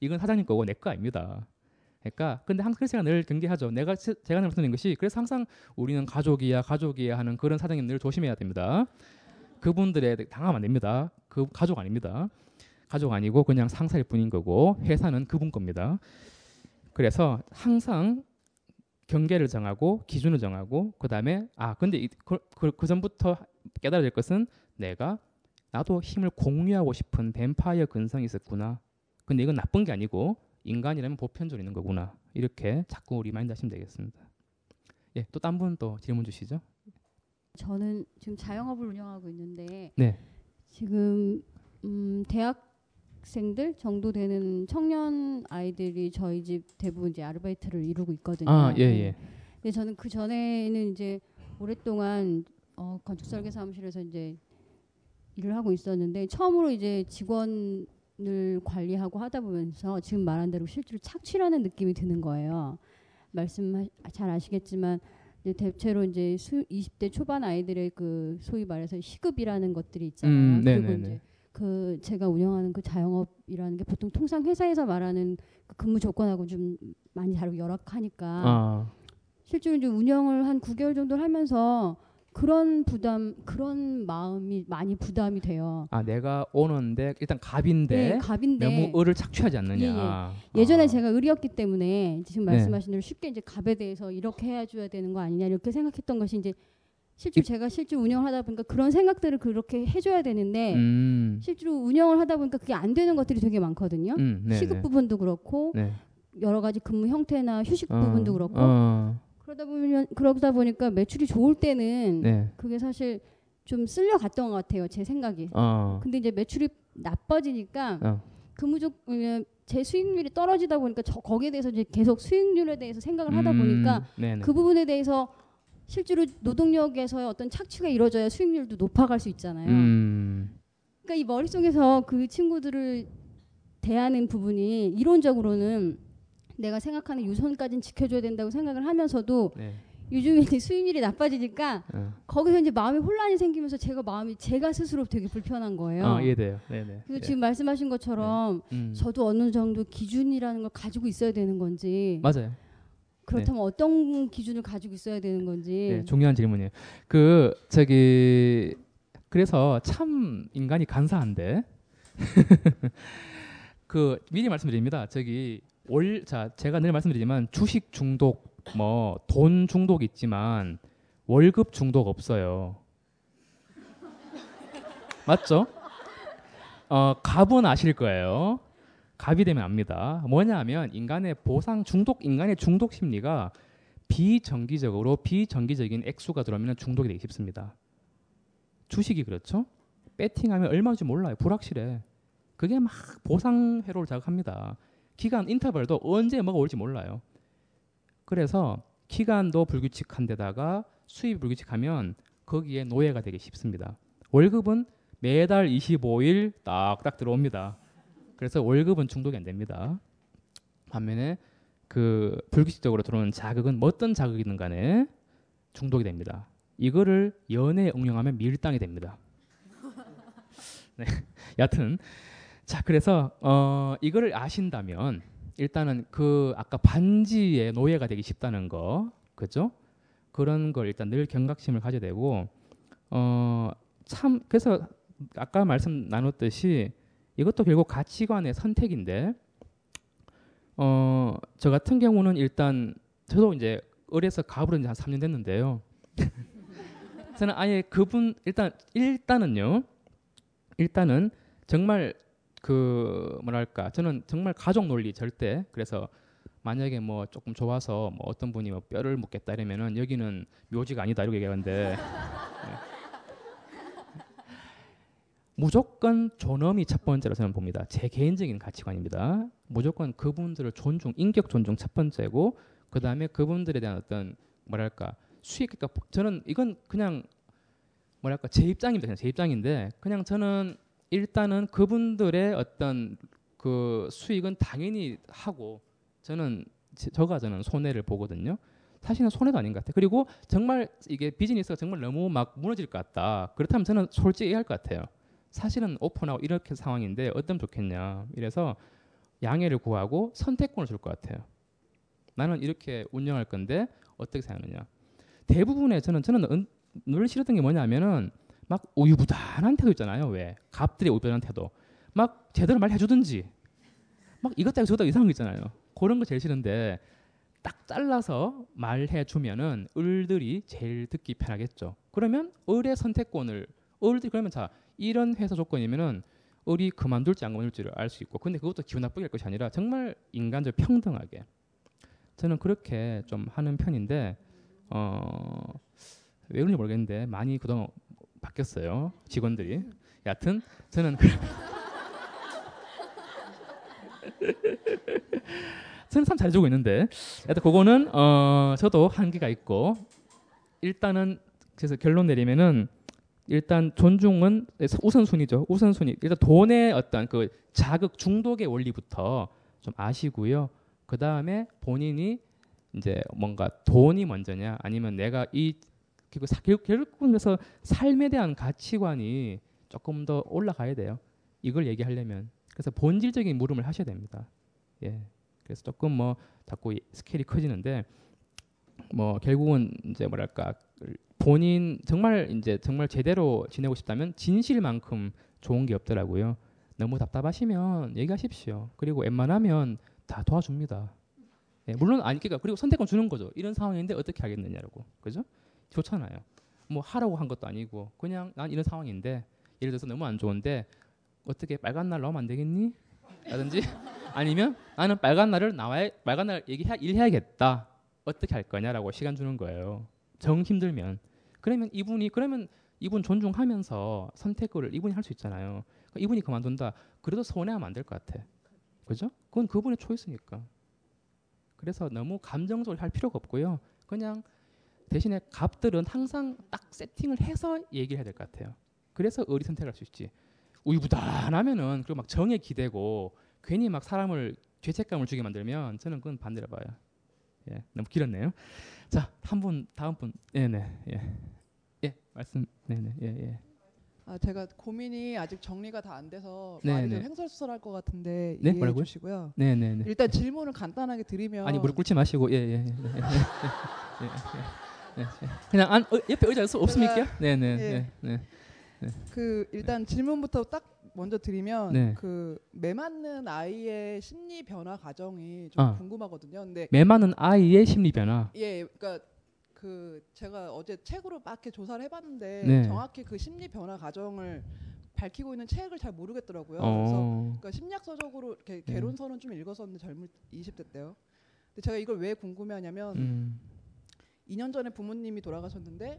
이건 사장님 거고 내 거 아닙니다. 그러니까 근데 항상 제가 늘 경계하죠. 내가 제가 늘 말씀드린 것이 그래서 항상 우리는 가족이야 가족이야 하는 그런 사장님 늘 조심해야 됩니다. 그분들에 당하면 안 됩니다. 그 가족 아닙니다. 가족 아니고 그냥 상사일 뿐인 거고 회사는 그분 겁니다. 그래서 항상 경계를 정하고 기준을 정하고 그 다음에 아 근데 이, 그, 그, 그 전부터 깨달아야 될 것은 내가 나도 힘을 공유하고 싶은 뱀파이어 근성이 있었구나. 근데 이건 나쁜 게 아니고 인간이라면 보편적으로 있는 거구나. 이렇게 자꾸 remind 하시면 되겠습니다. 예, 또 딴 분 또 질문 주시죠. 저는 지금 자영업을 운영하고 있는데 네. 지금 음, 대학 생들 정도 되는 청년 아이들이 저희 집 대부분 이제 아르바이트를 이루고 있거든요. 아, 예, 예. 근데 저는 그 전에는 이제 오랫동안 어, 건축 설계 사무실에서 이제 일을 하고 있었는데 처음으로 이제 직원을 관리하고 하다 보면서 지금 말한 대로 실제로 착취라는 느낌이 드는 거예요. 말씀 잘 아시겠지만 이제 대체로 이제 수, 20대 초반 아이들의 그 소위 말해서 시급이라는 것들이 있잖아요. 음, 그리고 네네네. 이제 그 제가 운영하는 그 자영업이라는 게 보통 통상 회사에서 말하는 그 근무 조건하고 좀 많이 다르고 열악하니까 아, 실제로 이제 운영을 한 9개월 정도를 하면서 그런 부담 그런 마음이 많이 부담이 돼요. 아 내가 오는데 일단 갑인데 네, 갑인데 너무 을을 착취하지 않느냐. 예, 예. 예전에 아. 제가 을이었기 때문에 지금 네. 말씀하신 대로 쉽게 이제 갑에 대해서 이렇게 해줘야 되는 거 아니냐 이렇게 생각했던 것이 이제 실제로 제가 실제 운영을 하다 보니까 그런 생각들을 그렇게 해줘야 되는데 음. 실제로 운영을 하다 보니까 그게 안 되는 것들이 되게 많거든요. 음, 네네. 시급 부분도 그렇고 네. 여러 가지 근무 형태나 휴식 어, 부분도 그렇고 어, 그러다 보면 그러다 보니까 매출이 좋을 때는 네. 그게 사실 좀 쓸려 갔던 것 같아요 제 생각이. 어. 근데 이제 매출이 나빠지니까 어. 근무적 어, 제 수익률이 떨어지다 보니까 저 거기에 대해서 이제 계속 수익률에 대해서 생각을 하다 음, 보니까 네네. 그 부분에 대해서 실제로 노동력에서의 어떤 착취가 이루어져야 수익률도 높아갈 수 있잖아요. 음. 그러니까 이 머릿속에서 그 친구들을 대하는 부분이 이론적으로는 내가 생각하는 유선까지는 지켜줘야 된다고 생각을 하면서도 네. 요즘에 이제 수익률이 나빠지니까 어. 거기서 이제 마음이 혼란이 생기면서 제가 마음이 제가 스스로 되게 불편한 거예요. 아, 이해돼요. 네네. 그래서 예. 지금 말씀하신 것처럼 음. 저도 어느 정도 기준이라는 걸 가지고 있어야 되는 건지 맞아요. 그렇다면 어떤 기준을 가지고 있어야 되는 건지 네, 중요한 질문이에요. 그 저기 그래서 참 인간이 간사한데 그 미리 말씀드립니다. 저기 월자 제가 늘 말씀드리지만 주식 중독 뭐 돈 중독 있지만 월급 중독 없어요. 맞죠? 어 갑은 아실 거예요. 갑이 되면 압니다. 뭐냐하면 인간의 보상 중독, 인간의 중독 심리가 비정기적으로 비정기적인 액수가 들어오면 중독이 되기 쉽습니다. 주식이 그렇죠? 배팅하면 얼마인지 몰라요. 불확실해. 그게 막 보상 회로를 자극합니다. 기간 인터벌도 언제 뭐가 올지 몰라요. 그래서 기간도 불규칙한 데다가 수입이 불규칙하면 거기에 노예가 되기 쉽습니다. 월급은 매달 25일 딱딱 들어옵니다. 그래서 월급은 중독이 안 됩니다. 반면에 그 불규칙적으로 들어오는 자극은 뭐 어떤 자극이든 간에 중독이 됩니다. 이거를 연애에 응용하면 밀당이 됩니다. 네. 여튼 자 그래서 어 이거를 아신다면 일단은 그 아까 반지의 노예가 되기 쉽다는 거 그죠? 그런 걸 일단 늘 경각심을 가져야 되고 어 참 그래서 아까 말씀 나눴듯이 이것도 결국 가치관의 선택인데 어 저 같은 경우는 일단 저도 이제 을에서 갑으로 이제 한 3년 됐는데요. 저는 아예 그분 일단 일단은요. 일단은 정말 그 뭐랄까 저는 정말 가족 논리 절대 그래서 만약에 뭐 조금 좋아서 뭐 어떤 분이 뭐 뼈를 묻겠다 이러면은 여기는 묘지가 아니다 이렇게 얘기하는데 네. 무조건 존엄이 첫 번째로 저는 봅니다. 제 개인적인 가치관입니다. 무조건 그분들을 존중, 인격 존중 첫 번째고 그 다음에 그분들에 대한 어떤 뭐랄까 수익 그러니까 저는 이건 그냥 뭐랄까 제 입장입니다. 그냥 제 입장인데 그냥 저는 일단은 그분들의 어떤 그 수익은 당연히 하고 저는 제- 저가 저는 손해를 보거든요. 사실은 손해도 아닌 것 같아요. 그리고 정말 이게 비즈니스가 정말 너무 막 무너질 것 같다. 그렇다면 저는 솔직히 얘기할 것 같아요. 사실은 오픈하고 이렇게 상황인데 어떤 좋겠냐. 이래서 양해를 구하고 선택권을 줄 것 같아요. 나는 이렇게 운영할 건데 어떻게 생각하느냐. 대부분의 저는 저는 은- 늘 싫었던 게 뭐냐면은 막 우유부단한 태도 있잖아요. 왜 갑들의 우유부단한 태도. 막 제대로 말해주든지 막 이것도 저것도 이상한 거 있잖아요. 그런 거 제일 싫은데 딱 잘라서 말해주면은 을들이 제일 듣기 편하겠죠. 그러면 을의 선택권을 을들이 그러면 자 이런 회사 조건이면은 을이 그만둘지 안 그만둘지를 알 수 있고 근데 그것도 기분 나쁘게 할 것이 아니라 정말 인간적 평등하게. 저는 그렇게 좀 하는 편인데 어, 왜 그런지 모르겠는데 많이 그동안 바뀌었어요 직원들이. 여하튼 저는 그 저는 참 잘해주고 있는데. 여하튼 그거는 어, 저도 한계가 있고 일단은 그래서 결론 내리면은 일단 존중은 우선순위죠. 우선순위. 일단 돈의 어떤 그 자극 중독의 원리부터 좀 아시고요. 그 다음에 본인이 이제 뭔가 돈이 먼저냐 아니면 내가 이 그리고 사- 결- 결국은 그래서 삶에 대한 가치관이 조금 더 올라가야 돼요. 이걸 얘기하려면 그래서 본질적인 물음을 하셔야 됩니다. 예. 그래서 조금 뭐 자꾸 이 스케일이 커지는데 뭐 결국은 이제 뭐랄까 본인 정말 이제 정말 제대로 지내고 싶다면 진실만큼 좋은 게 없더라고요. 너무 답답하시면 얘기하십시오. 그리고 웬만하면 다 도와줍니다. 예, 물론 아니 그러니까 그리고 선택권 주는 거죠. 이런 상황인데 어떻게 하겠느냐라고. 그죠? 좋잖아요. 뭐 하라고 한 것도 아니고 그냥 난 이런 상황인데 예를 들어서 너무 안 좋은데 어떻게 빨간 날 나오면 안 되겠니? 라든지 아니면 나는 빨간 날을 나와야 빨간 날 얘기해 일해야겠다. 어떻게 할 거냐라고 시간 주는 거예요. 정 힘들면 그러면 이분이 그러면 이분 존중하면서 선택을 이분이 할 수 있잖아요. 그러니까 이분이 그만둔다. 그래도 서운해하면 안 될 것 같아. 그죠? 그건 그분의 초이스니까. 그래서 너무 감정적으로 할 필요가 없고요. 그냥 대신에 갑들은 항상 딱 세팅을 해서 얘기를 해야 될 것 같아요. 그래서 의리 선택할 수 있지. 우유부단하면은 그리고 막 정에 기대고 괜히 막 사람을 죄책감을 주게 만들면 저는 그건 반대로 봐요. 예, 너무 길었네요. 자, 한 분 다음 분. 네, 네. 예. 예, 말씀. 네, 네. 예, 예. 아 제가 고민이 아직 정리가 다 안 돼서 네, 네. 좀 횡설수설할 것 같은데 네, 이해해 뭐라고요? 주시고요. 네, 네, 네. 일단 질문을 간단하게 드리면 아니 무릎 꿇지 마시고 예, 예, 예. 네, 예, 예, 예, 예, 예. 그냥 안 어, 옆에 의자 없- 없습니까? 네, 네, 예. 네, 네. 네. 그 일단 질문부터 딱 먼저 드리면 네. 그 매 맞는 아이의 심리 변화 과정이 좀 아. 궁금하거든요. 근데 매 많은 아이의 심리 변화. 예, 그러니까 그 제가 어제 책으로 막 이렇게 조사를 해봤는데 네. 정확히 그 심리 변화 과정을 밝히고 있는 책을 잘 모르겠더라고요. 어. 그래서 그러니까 심리학서적으로 이렇게 네. 개론서는 좀 읽었었는데 젊을 20대 때요. 근데 제가 이걸 왜 궁금해하냐면 음. 2년 전에 부모님이 돌아가셨는데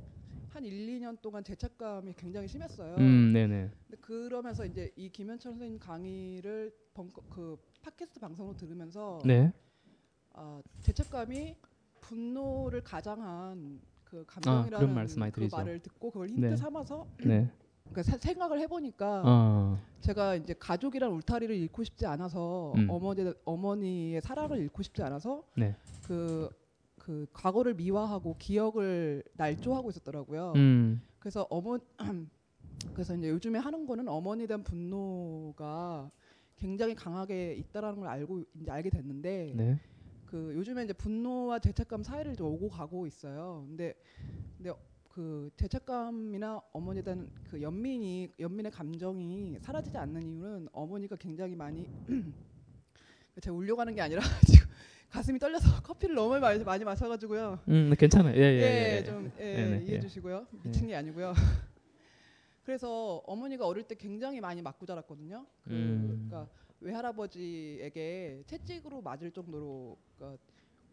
한 1, 2년 동안 죄책감이 굉장히 심했어요. 음, 네, 네. 근데 그러면서 이제 이 김현철 선생님 강의를 벙커, 그 팟캐스트 방송으로 들으면서 네. 아, 죄책감이 분노를 가장한 그 아, 감정이라는 많이 그 드리죠. 말을 듣고 그걸 힌트 네. 삼아서 네. 그러니까 사- 생각을 해보니까 어. 제가 이제 가족이란 울타리를 잃고 싶지 않아서 음. 어머니 어머니의 사랑을 잃고 싶지 않아서 네. 그, 그 과거를 미화하고 기억을 날조하고 있었더라고요. 음. 그래서 어머 그래서 이제 요즘에 하는 거는 어머니에 대한 분노가 굉장히 강하게 있다라는 걸 알고 이제 알게 됐는데 네. 그 요즘에 이제 분노와 죄책감 사이를 좀 오고 가고 있어요. 근데 근데 그 죄책감이나 어머니에 대한 그 연민이 연민의 감정이 사라지지 않는 이유는 어머니가 굉장히 많이 제가 울려고 하는 게 아니라 지금 가슴이 떨려서 커피를 너무 많이, 많이 마셔가지고요. 음, 네, 괜찮아요. 예, 예, 예, 예. 좀 예, 네, 네, 이해해 예. 주시고요. 미친 게 아니고요. 그래서 어머니가 어릴 때 굉장히 많이 맞고 자랐거든요. 그, 음. 그러니까 외할아버지에게 채찍으로 맞을 정도로 그러니까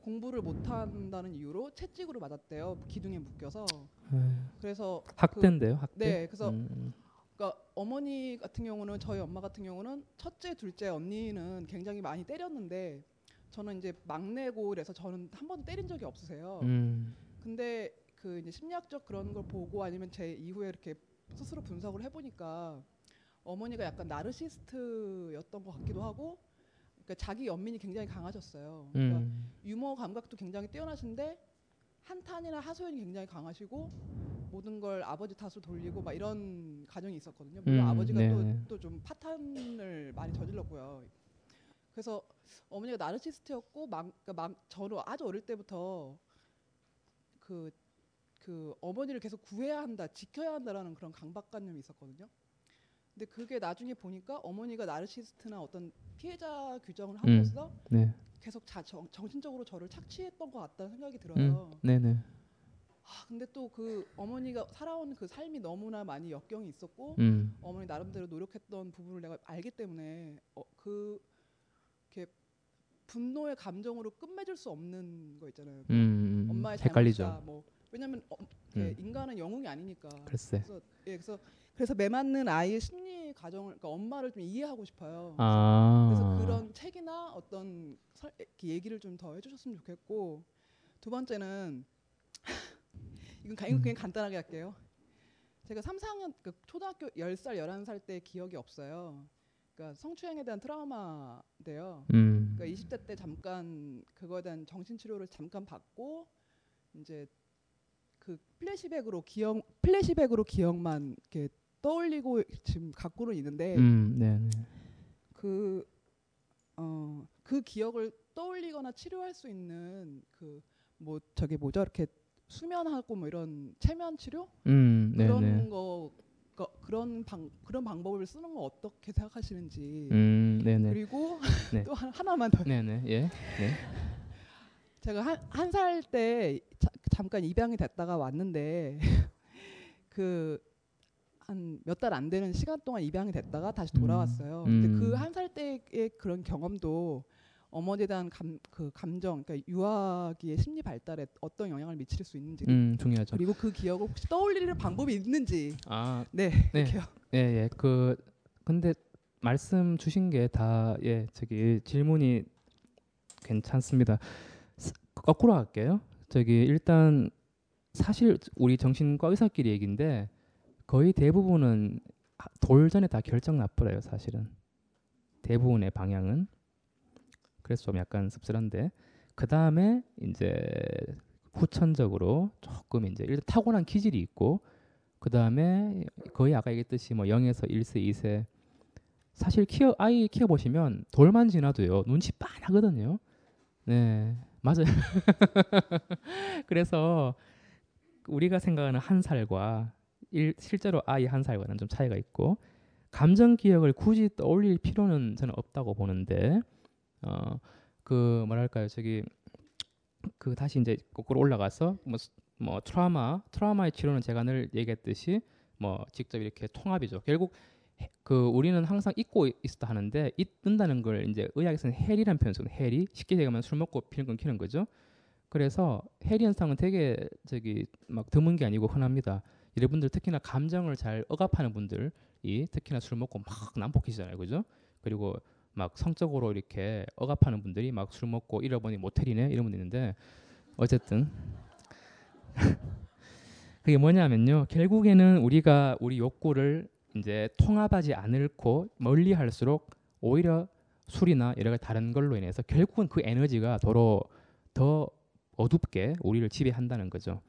공부를 못한다는 이유로 채찍으로 맞았대요. 기둥에 묶여서. 에휴. 그래서 학대인데요, 그, 학대? 네, 그래서 음. 그러니까 어머니 같은 경우는 저희 엄마 같은 경우는 첫째, 둘째 언니는 굉장히 많이 때렸는데 저는 이제 막내고 그래서 저는 한 번도 때린 적이 없으세요. 음. 근데 그 이제 심리학적 그런 걸 보고 아니면 제 이후에 이렇게 스스로 분석을 해보니까 어머니가 약간 나르시스트였던 것 같기도 하고 그러니까 자기 연민이 굉장히 강하셨어요. 그러니까 음. 유머 감각도 굉장히 뛰어나신데 한탄이나 하소연이 굉장히 강하시고 모든 걸 아버지 탓으로 돌리고 막 이런 가정이 있었거든요. 물론 음, 아버지가 네네. 또또좀 파탄을 많이 저질렀고요. 그래서 어머니가 나르시스트였고 막, 그러니까 막 저는 아주 어릴 때부터 그, 그 어머니를 계속 구해야 한다, 지켜야 한다라는 그런 강박관념이 있었거든요. 근데 그게 나중에 보니까 어머니가 나르시스트나 어떤 피해자 규정을 음, 함으로써 네. 계속 자, 정, 정신적으로 저를 착취했던 것 같다는 생각이 음, 들어요. 네네. 아, 근데 또 그 어머니가 살아온 그 삶이 너무나 많이 역경이 있었고 음. 어머니 나름대로 노력했던 부분을 내가 알기 때문에 어, 그 분노의 감정으로 끝맺을 수 없는 거 있잖아요. 뭐 음, 음, 엄마의 헷갈리죠. 뭐 왜냐면 어, 음. 인간은 영웅이 아니니까. 글쎄. 그래서 예, 그래서 그래서 매맞는 아이의 심리 과정을 그러니까 엄마를 좀 이해하고 싶어요. 그래서, 아. 그래서 그런 책이나 어떤 설, 얘기를 좀 더 해주셨으면 좋겠고 두 번째는 이건 가- 이건 그냥 간단하게 할게요. 제가 3, 4학년 그 초등학교 10살, 11살 때 기억이 없어요. 그러니까 성추행에 대한 트라우마인데요. 음. 그러니까 20대 때 잠깐 그거에 대한 정신 치료를 잠깐 받고 이제 그 플래시백으로 기억 플래시백으로 기억만 이렇게 떠올리고 지금 갖고는 있는데 음, 네네. 그, 어, 그 기억을 떠올리거나 치료할 수 있는 그 뭐 저기 뭐죠 이렇게 수면하고 뭐 이런 체면 치료 음, 그런 네네. 거, 거 그런 방 그런 방법을 쓰는 거 어떻게 생각하시는지 음, 네네. 그리고 네. 또 하- 하나만 더 네네. 예. 네. 제가 한 한 살 때 잠깐 입양이 됐다가 왔는데 그 한 몇 달 안 되는 시간 동안 입양이 됐다가 다시 돌아왔어요. 근데 음. 그한 살 때의 그런 경험도 어머니에 대한 감, 그 감정, 그러니까 유아기의 심리 발달에 어떤 영향을 미칠 수 있는지 음, 중요하죠. 그리고 그 기억을 혹시 떠올리는 방법이 있는지 아, 네, 네. 이렇게요. 예, 예. 그 근데 말씀 주신 게 다 예, 저기 질문이 괜찮습니다. 스- 거꾸로 할게요. 저기 일단 사실 우리 정신과 의사끼리 얘기인데 거의 대부분은 하- 돌전에 다 결정 나버려요, 사실은. 대부분의 방향은. 그래서 좀 약간 씁쓸한데 그 다음에 이제 후천적으로 조금 이제 일단 타고난 기질이 있고 그 다음에 거의 아까 얘기했듯이 뭐 0에서 1세, 2세 사실 키워 아이 키워 보시면 돌만 지나도요 눈치 빤하거든요. 네 맞아요. 그래서 우리가 생각하는 한 살과 일, 실제로 아이 한 살과는 좀 차이가 있고 감정 기억을 굳이 떠올릴 필요는 저는 없다고 보는데 어 그 뭐랄까요 저기 그 다시 이제 거꾸로 올라가서 뭐, 스- 뭐 트라우마 트라우마의 치료는 제가 늘 얘기했듯이 뭐 직접 이렇게 통합이죠. 결국 해- 그 우리는 항상 잊고 있었다 하는데 잊는다는 걸 이제 의학에서는 해리라는 표현을 써요. 해리 쉽게 얘기하면 술 먹고 피는 건 키는 거죠. 그래서 해리 현상은 되게 저기 막 드문 게 아니고 흔합니다. 여러분들 특히나 감정을 잘 억압하는 분들이 특히나 술 먹고 막 난폭해지잖아요, 그죠? 그리고 막 성적으로 이렇게 억압하는 분들이 막 술 먹고 잃어보니 모텔이네 이런 분 있는데 어쨌든 그게 뭐냐면요. 결국에는 우리가 우리 욕구를 이제 통합하지 않고 멀리 할수록 오히려 술이나 여러 가지 다른 걸로 인해서 결국은 그 에너지가 더러 더 어둡게 우리를 지배한다는 거죠.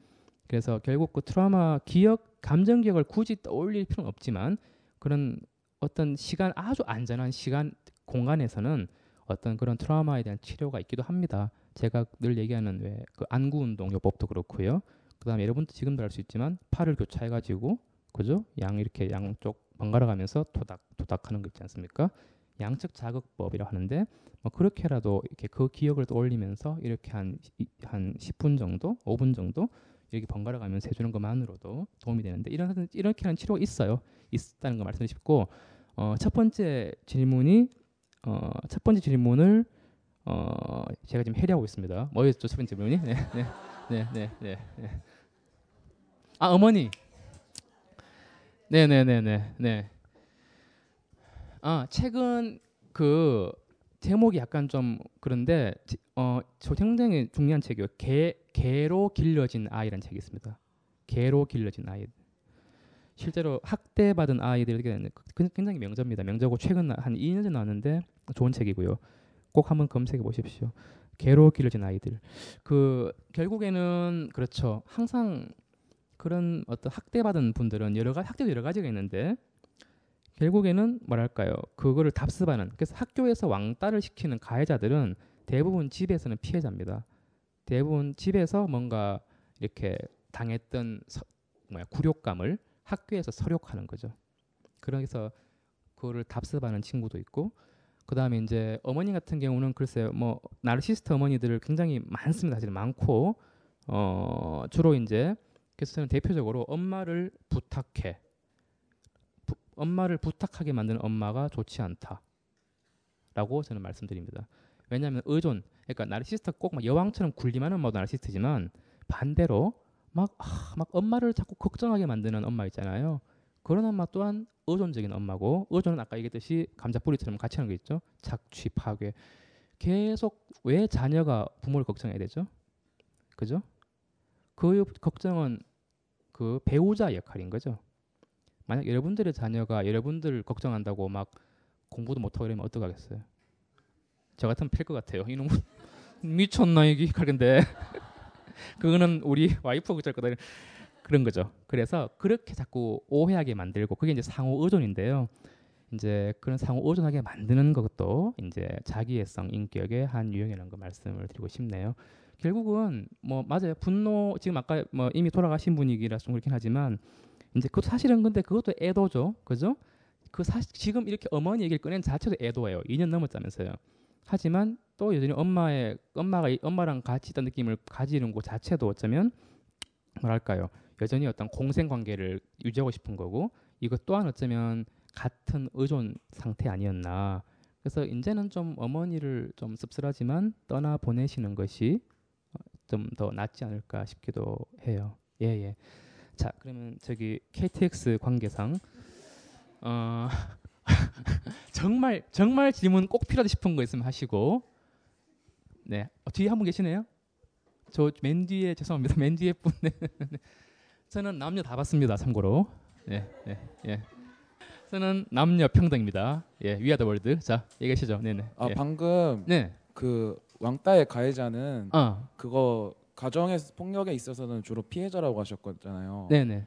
그래서 결국 그 트라우마 기억, 감정 기억을 굳이 떠올릴 필요는 없지만 그런 어떤 시간 아주 안전한 시간 공간에서는 어떤 그런 트라우마에 대한 치료가 있기도 합니다. 제가 늘 얘기하는 왜 그 안구 운동 요법도 그렇고요. 그다음에 여러분도 지금도 알 수 있지만 팔을 교차해 가지고 그죠? 양 이렇게 양쪽 번갈아 가면서 토닥 토닥하는 거 있지 않습니까? 양측 자극법이라 하는데 뭐 그렇게라도 이렇게 그 기억을 떠올리면서 이렇게 한한 10분 정도, 5분 정도 이렇게 번갈아 가면서 해주는 것만으로도 도움이 되는데 이런 이렇게 하는 치료가 있어요. 있다는 거 말씀드리고 어, 첫 번째 질문이 어, 첫 번째 질문을 어, 제가 지금 해리하고 있습니다. 뭐였죠 첫 번째 질문이? 네, 네, 네, 네, 네. 네. 아 어머니. 네, 네, 네, 네, 네. 아 최근 그 제목이 약간 좀 그런데 어, 저 굉장히 중요한 책이요. 개 개로 길러진 아이라는 책이 있습니다. 개로 길러진 아이. 실제로 학대받은 아이들에게 그, 굉장히 명저입니다. 명저고 최근 한 2년 전 나왔는데 좋은 책이고요. 꼭 한번 검색해 보십시오. 개로 길러진 아이들. 그 결국에는 그렇죠. 항상 그런 어떤 학대받은 분들은 여러 가지 학대도 여러 가지가 있는데 결국에는 뭐랄까요? 그거를 답습하는 그래서 학교에서 왕따를 시키는 가해자들은 대부분 집에서는 피해자입니다. 대부분 집에서 뭔가 이렇게 당했던 서, 뭐야 굴욕감을 학교에서 서력하는 거죠. 그래서 그거를 답습하는 친구도 있고 그 다음에 이제 어머니 같은 경우는 글쎄요 뭐 나르시스트 어머니들 굉장히 많습니다. 사실 많고 어 주로 이제 그래서 저는 대표적으로 엄마를 부탁해. 부, 엄마를 부탁하게 만드는 엄마가 좋지 않다라고 저는 말씀드립니다. 왜냐하면 의존 그러니까 나르시스트 꼭막 여왕처럼 굴림하는 엄마도 나르시스트지만 반대로 막, 아, 막 엄마를 자꾸 걱정하게 만드는 엄마 있잖아요. 그런 엄마 또한 의존적인 엄마고 의존은 아까 얘기했듯이 감자뿌리처럼 같이 하는 게 있죠. 착취, 파괴. 계속 왜 자녀가 부모를 걱정해야 되죠? 그죠? 그 걱정은 그 배우자 역할인 거죠. 만약 여러분들의 자녀가 여러분들을 걱정한다고 막 공부도 못하고 이러면 어떡하겠어요? 저 같으면 필것 같아요. 이놈 미쳤나 이게 그런데 그거는 우리 와이프가 그럴 거다 그런 거죠. 그래서 그렇게 자꾸 오해하게 만들고 그게 이제 상호 의존인데요. 이제 그런 상호 의존하게 만드는 것도 이제 자기애성 인격의 한 유형이라는 거 말씀을 드리고 싶네요. 결국은 뭐 맞아요. 분노 지금 아까 뭐 이미 돌아가신 분이기라서 좀 그렇긴 하지만 이제 그것도 사실은 근데 그것도 애도죠. 그죠? 그 사실 지금 이렇게 어머니 얘기를 꺼낸 자체도 애도예요. 2년 넘었다면서요. 하지만 또 여전히 엄마의 엄마가 엄마랑 같이 있던 느낌을 가지는 것 자체도 어쩌면 뭐랄까요 여전히 어떤 공생 관계를 유지하고 싶은 거고 이것 또한 어쩌면 같은 의존 상태 아니었나 그래서 이제는 좀 어머니를 좀 씁쓸하지만 떠나 보내시는 것이 좀 더 낫지 않을까 싶기도 해요. 예 예. 자 그러면 저기 KTX 관계상 어 정말 정말 질문 꼭 필요하다 싶은 거 있으면 하시고 네 어, 뒤에 한 분 계시네요. 저 맨 뒤에 죄송합니다. 맨 뒤에 분. 네. 저는 남녀 다 봤습니다. 참고로. 네, 네, 예. 저는 남녀 평등입니다. 예, 위아더 월드. 자, 얘기하시죠. 네, 네. 아 예. 방금 네. 그 왕따의 가해자는 어. 그거 가정의 폭력에 있어서는 주로 피해자라고 하셨잖아요. 네, 네.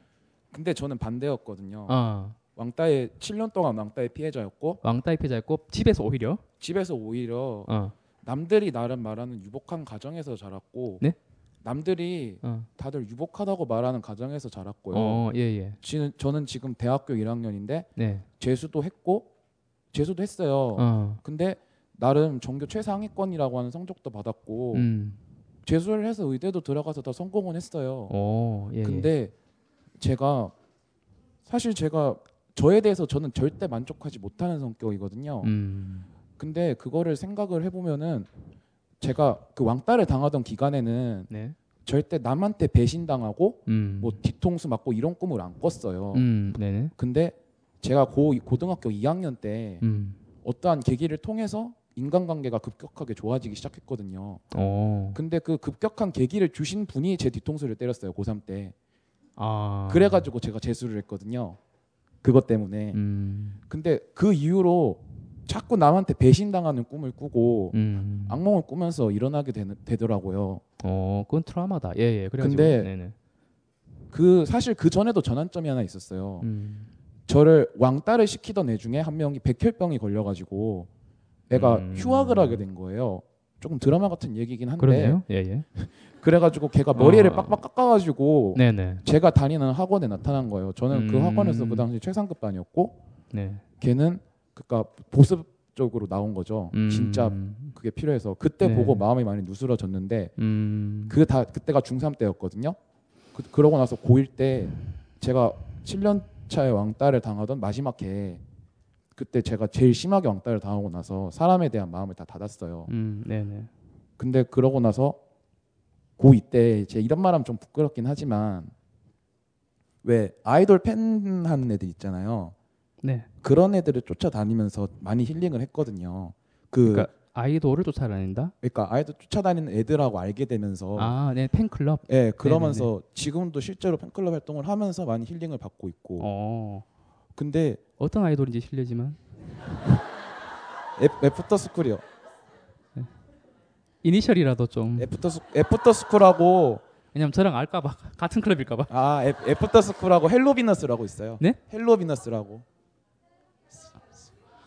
근데 저는 반대였거든요. 어. 왕따의 7년 동안 왕따의 피해자였고 왕따의 피해자였고 집에서 오히려 집에서 오히려 어. 남들이 나름 말하는 유복한 가정에서 자랐고 네? 남들이 어. 다들 유복하다고 말하는 가정에서 자랐고요. 어, 예, 예. 지는 저는 지금 대학교 1학년인데 네. 재수도 했고 재수도 했어요. 어. 근데 나름 전교 최상위권이라고 하는 성적도 받았고 음. 재수를 해서 의대도 들어가서 다 성공은 했어요. 오, 예, 예. 근데 제가 사실 제가 저에 대해서 저는 절대 만족하지 못하는 성격이거든요. 음. 근데 그거를 생각을 해보면은 제가 그 왕따를 당하던 기간에는 네. 절대 남한테 배신당하고 음. 뭐 뒤통수 맞고 이런 꿈을 안 꿨어요. 음, 네네. 근데 제가 고 고등학교 2학년 때 음. 어떠한 계기를 통해서 인간관계가 급격하게 좋아지기 시작했거든요. 오. 근데 그 급격한 계기를 주신 분이 제 뒤통수를 때렸어요 고3 때. 아. 그래가지고 제가 재수를 했거든요. 그것 때문에. 음. 근데 그 이후로 자꾸 남한테 배신당하는 꿈을 꾸고 음. 악몽을 꾸면서 일어나게 되, 더라고요 어, 그건 트라우마다. 예, 예. 그래가지고 근데 네네. 그 사실 그 전에도 전환점이 하나 있었어요. 음. 저를 왕따를 시키던 애 중에 한 명이 백혈병이 걸려가지고 애가 음. 휴학을 하게 된 거예요. 조금 드라마 같은 얘기긴 한데 그러네요. 예, 예. 그래가지고 걔가 머리를 어. 빡빡 깎아가지고 네네. 제가 다니는 학원에 나타난 거예요. 저는 그 음. 학원에서 그 당시 최상급 반이었고 네. 걔는 그니까 보습적으로 나온 거죠. 음. 진짜 그게 필요해서 그때 네. 보고 마음이 많이 누스러졌는데 음. 그다 그때가 중3 때였거든요. 그, 그러고 나서 고1 때 제가 7년 차에 왕따를 당하던 마지막 해 그때 제가 제일 심하게 왕따를 당하고 나서 사람에 대한 마음을 다 닫았어요. 음, 네네. 근데 그러고 나서 고2 때 제 이런 말하면 좀 부끄럽긴 하지만 왜 아이돌 팬 하는 애들 있잖아요. 네. 그런 애들을 쫓아다니면서 많이 힐링을 했거든요. 그 그러니까 아이돌을 쫓아다닌다? 그러니까 아이돌 쫓아다니는 애들하고 알게 되면서 아, 네, 팬클럽. 예, 그러면서 지금도 실제로 팬클럽 활동을 하면서 많이 힐링을 받고 있고. 어. 근데 어떤 아이돌인지 실례지만 애- 애프터 스쿨이요. 이니셜이라도 좀 애프터 스 애프터 스쿨하고 왜냐면 저랑 알까봐 같은 클럽일까봐. 아 애, 애프터 스쿨하고 헬로비너스라고 있어요. 네? 헬로비너스라고.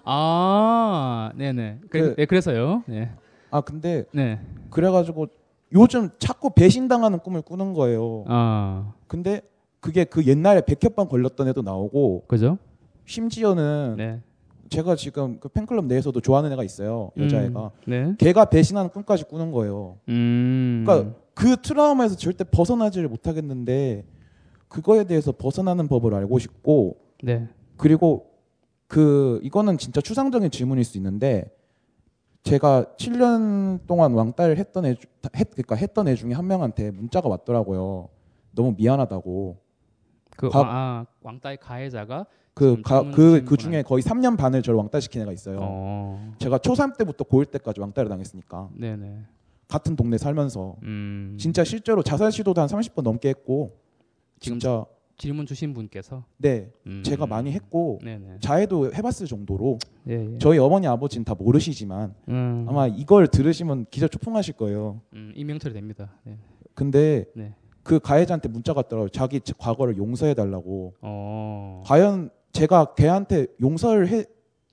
아, 네네. 그래, 그- 네, 그래서요. 네. 아 근데 네. 그래가지고 요즘 자꾸 배신당하는 꿈을 꾸는 거예요. 아, 근데 그게 그 옛날에 백혈병 걸렸던 애도 나오고 그죠? 심지어는 네. 제가 지금 그 팬클럽 내에서도 좋아하는 애가 있어요. 여자애가. 음, 네. 걔가 배신하는 꿈까지 꾸는 거예요. 음. 그러니까 그 트라우마에서 절대 벗어나지를 못하겠는데 그거에 대해서 벗어나는 법을 알고 싶고 네. 그리고 그 이거는 진짜 추상적인 질문일 수 있는데 제가 7년 동안 왕따를 했던 애 주- 했, 그러니까 했던 애 중에 한 명한테 문자가 왔더라고요. 너무 미안하다고. 그 과- 왕, 아, 왕따의 가해자가 그 지금 가, 질문 그, 주신 그 중에 거의 3년 반을 저를 왕따시킨 애가 있어요. 어. 제가 초3 때부터 고1 때까지 왕따를 당했으니까 네네. 같은 동네 살면서 음. 진짜 실제로 자살 시도도 한 30번 넘게 했고 지금 진짜 질문 주신 분께서 네 음. 제가 많이 했고 네네. 자해도 해봤을 정도로 예, 예. 저희 어머니 아버지는 다 모르시지만 음. 아마 이걸 들으시면 기절 초풍하실 거예요. 음, 임명철이 됩니다. 네. 근데 네. 그 가해자한테 문자가 왔더라고요. 자기 제 과거를 용서해 달라고. 어. 과연 제가 걔한테 용서를 해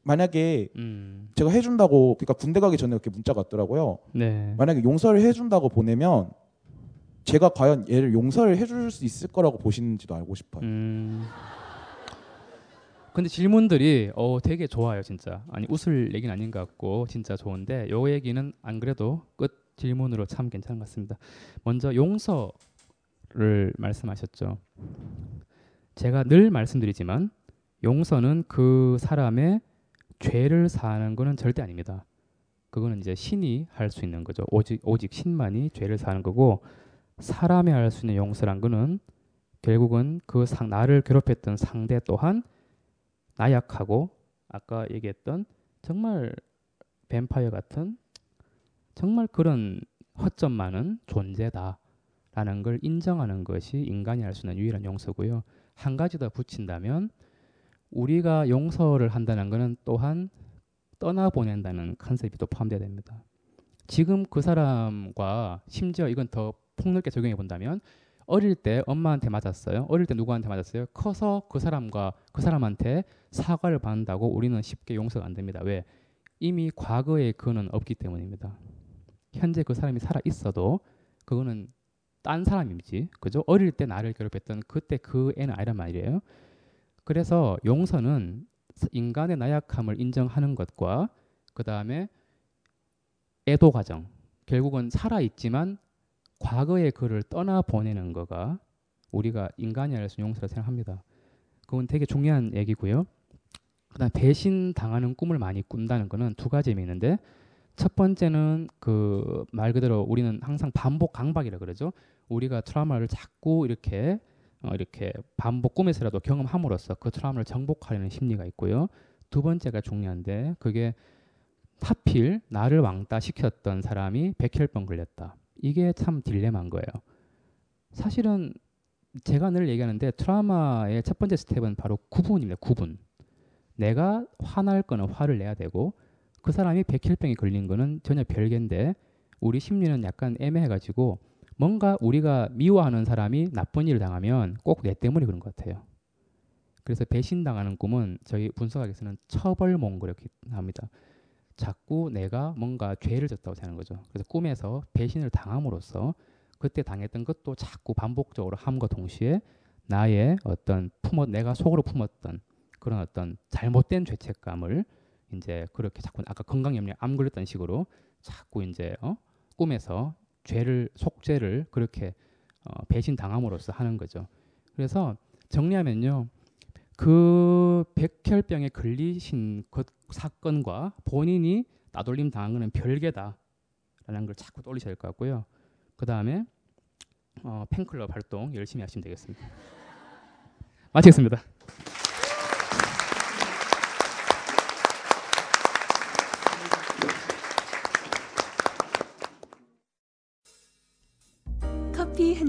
만약에 음. 제가 해준다고 그러니까 군대 가기 전에 이렇게 문자가 왔더라고요. 네. 만약에 용서를 해준다고 보내면 제가 과연 얘를 용서를 해줄 수 있을 거라고 보시는지도 알고 싶어요. 음. 근데 질문들이 어 되게 좋아요 진짜 아니 웃을 얘기는 아닌 것 같고 진짜 좋은데 요 얘기는 안 그래도 끝 질문으로 참 괜찮은 것 같습니다 먼저 용서를 말씀하셨죠 제가 늘 말씀드리지만 용서는 그 사람의 죄를 사는 거는 절대 아닙니다 그거는 이제 신이 할 수 있는 거죠 오직 오직 신만이 죄를 사는 거고 사람이 할 수 있는 용서란 거는 결국은 그 상, 나를 괴롭혔던 상대 또한 나약하고 아까 얘기했던 정말 뱀파이어 같은 정말 그런 허점 많은 존재다라는 걸 인정하는 것이 인간이 할 수 있는 유일한 용서고요. 한 가지 더 붙인다면 우리가 용서를 한다는 것은 또한 떠나보낸다는 컨셉이 또 포함되어야 됩니다. 지금 그 사람과 심지어 이건 더 폭넓게 적용해 본다면 어릴 때 엄마한테 맞았어요. 어릴 때 누구한테 맞았어요? 커서 그 사람과 그 사람한테 사과를 받는다고 우리는 쉽게 용서가 안 됩니다. 왜? 이미 과거의 그는 없기 때문입니다. 현재 그 사람이 살아 있어도 그거는 딴 사람이지. 그죠? 어릴 때 나를 괴롭혔던 그때 그 애는 아니란 말이에요. 그래서 용서는 인간의 나약함을 인정하는 것과 그 다음에 애도 과정. 결국은 살아 있지만 과거의 그를 떠나 보내는 거가 우리가 인간이 있는 용서라 생각합니다. 그건 되게 중요한 얘기고요. 그다음 배신 당하는 꿈을 많이 꾼다는 거는 두 가지 의미 있는데 첫 번째는 그 말 그대로 우리는 항상 반복 강박이라 그러죠. 우리가 트라우마를 자꾸 이렇게 어, 이렇게 반복 꿈에서라도 경험함으로써 그 트라우마를 정복하려는 심리가 있고요. 두 번째가 중요한데 그게 하필 나를 왕따 시켰던 사람이 백혈병 걸렸다. 이게 참 딜레마인 거예요. 사실은 제가 늘 얘기하는데 트라우마의 첫 번째 스텝은 바로 구분입니다. 구분. 내가 화날 거는 화를 내야 되고 그 사람이 백혈병에 걸린 거는 전혀 별개인데 우리 심리는 약간 애매해가지고 뭔가 우리가 미워하는 사람이 나쁜 일을 당하면 꼭 내 때문에 그런 것 같아요. 그래서 배신당하는 꿈은 저희 분석학에서는 처벌몽 그렇게 합니다. 자꾸 내가 뭔가 죄를 졌다고 생각하는 거죠. 그래서 꿈에서 배신을 당함으로써 그때 당했던 것도 자꾸 반복적으로 함과 동시에 나의 어떤 품어 내가 속으로 품었던 그런 어떤 잘못된 죄책감을 이제 그렇게 자꾸 아까 건강염려 암 걸렸다는 식으로 자꾸 이제 어? 꿈에서 죄를 속죄를 그렇게 어, 배신 당함으로써 하는 거죠. 그래서 정리하면요. 그 백혈병에 걸리신 것 사건과 본인이 나돌림 당한 거는 별개다라는 걸 자꾸 떠올리셔야 될 것 같고요. 그 다음에 어, 팬클럽 활동 열심히 하시면 되겠습니다. 마치겠습니다.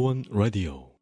벙커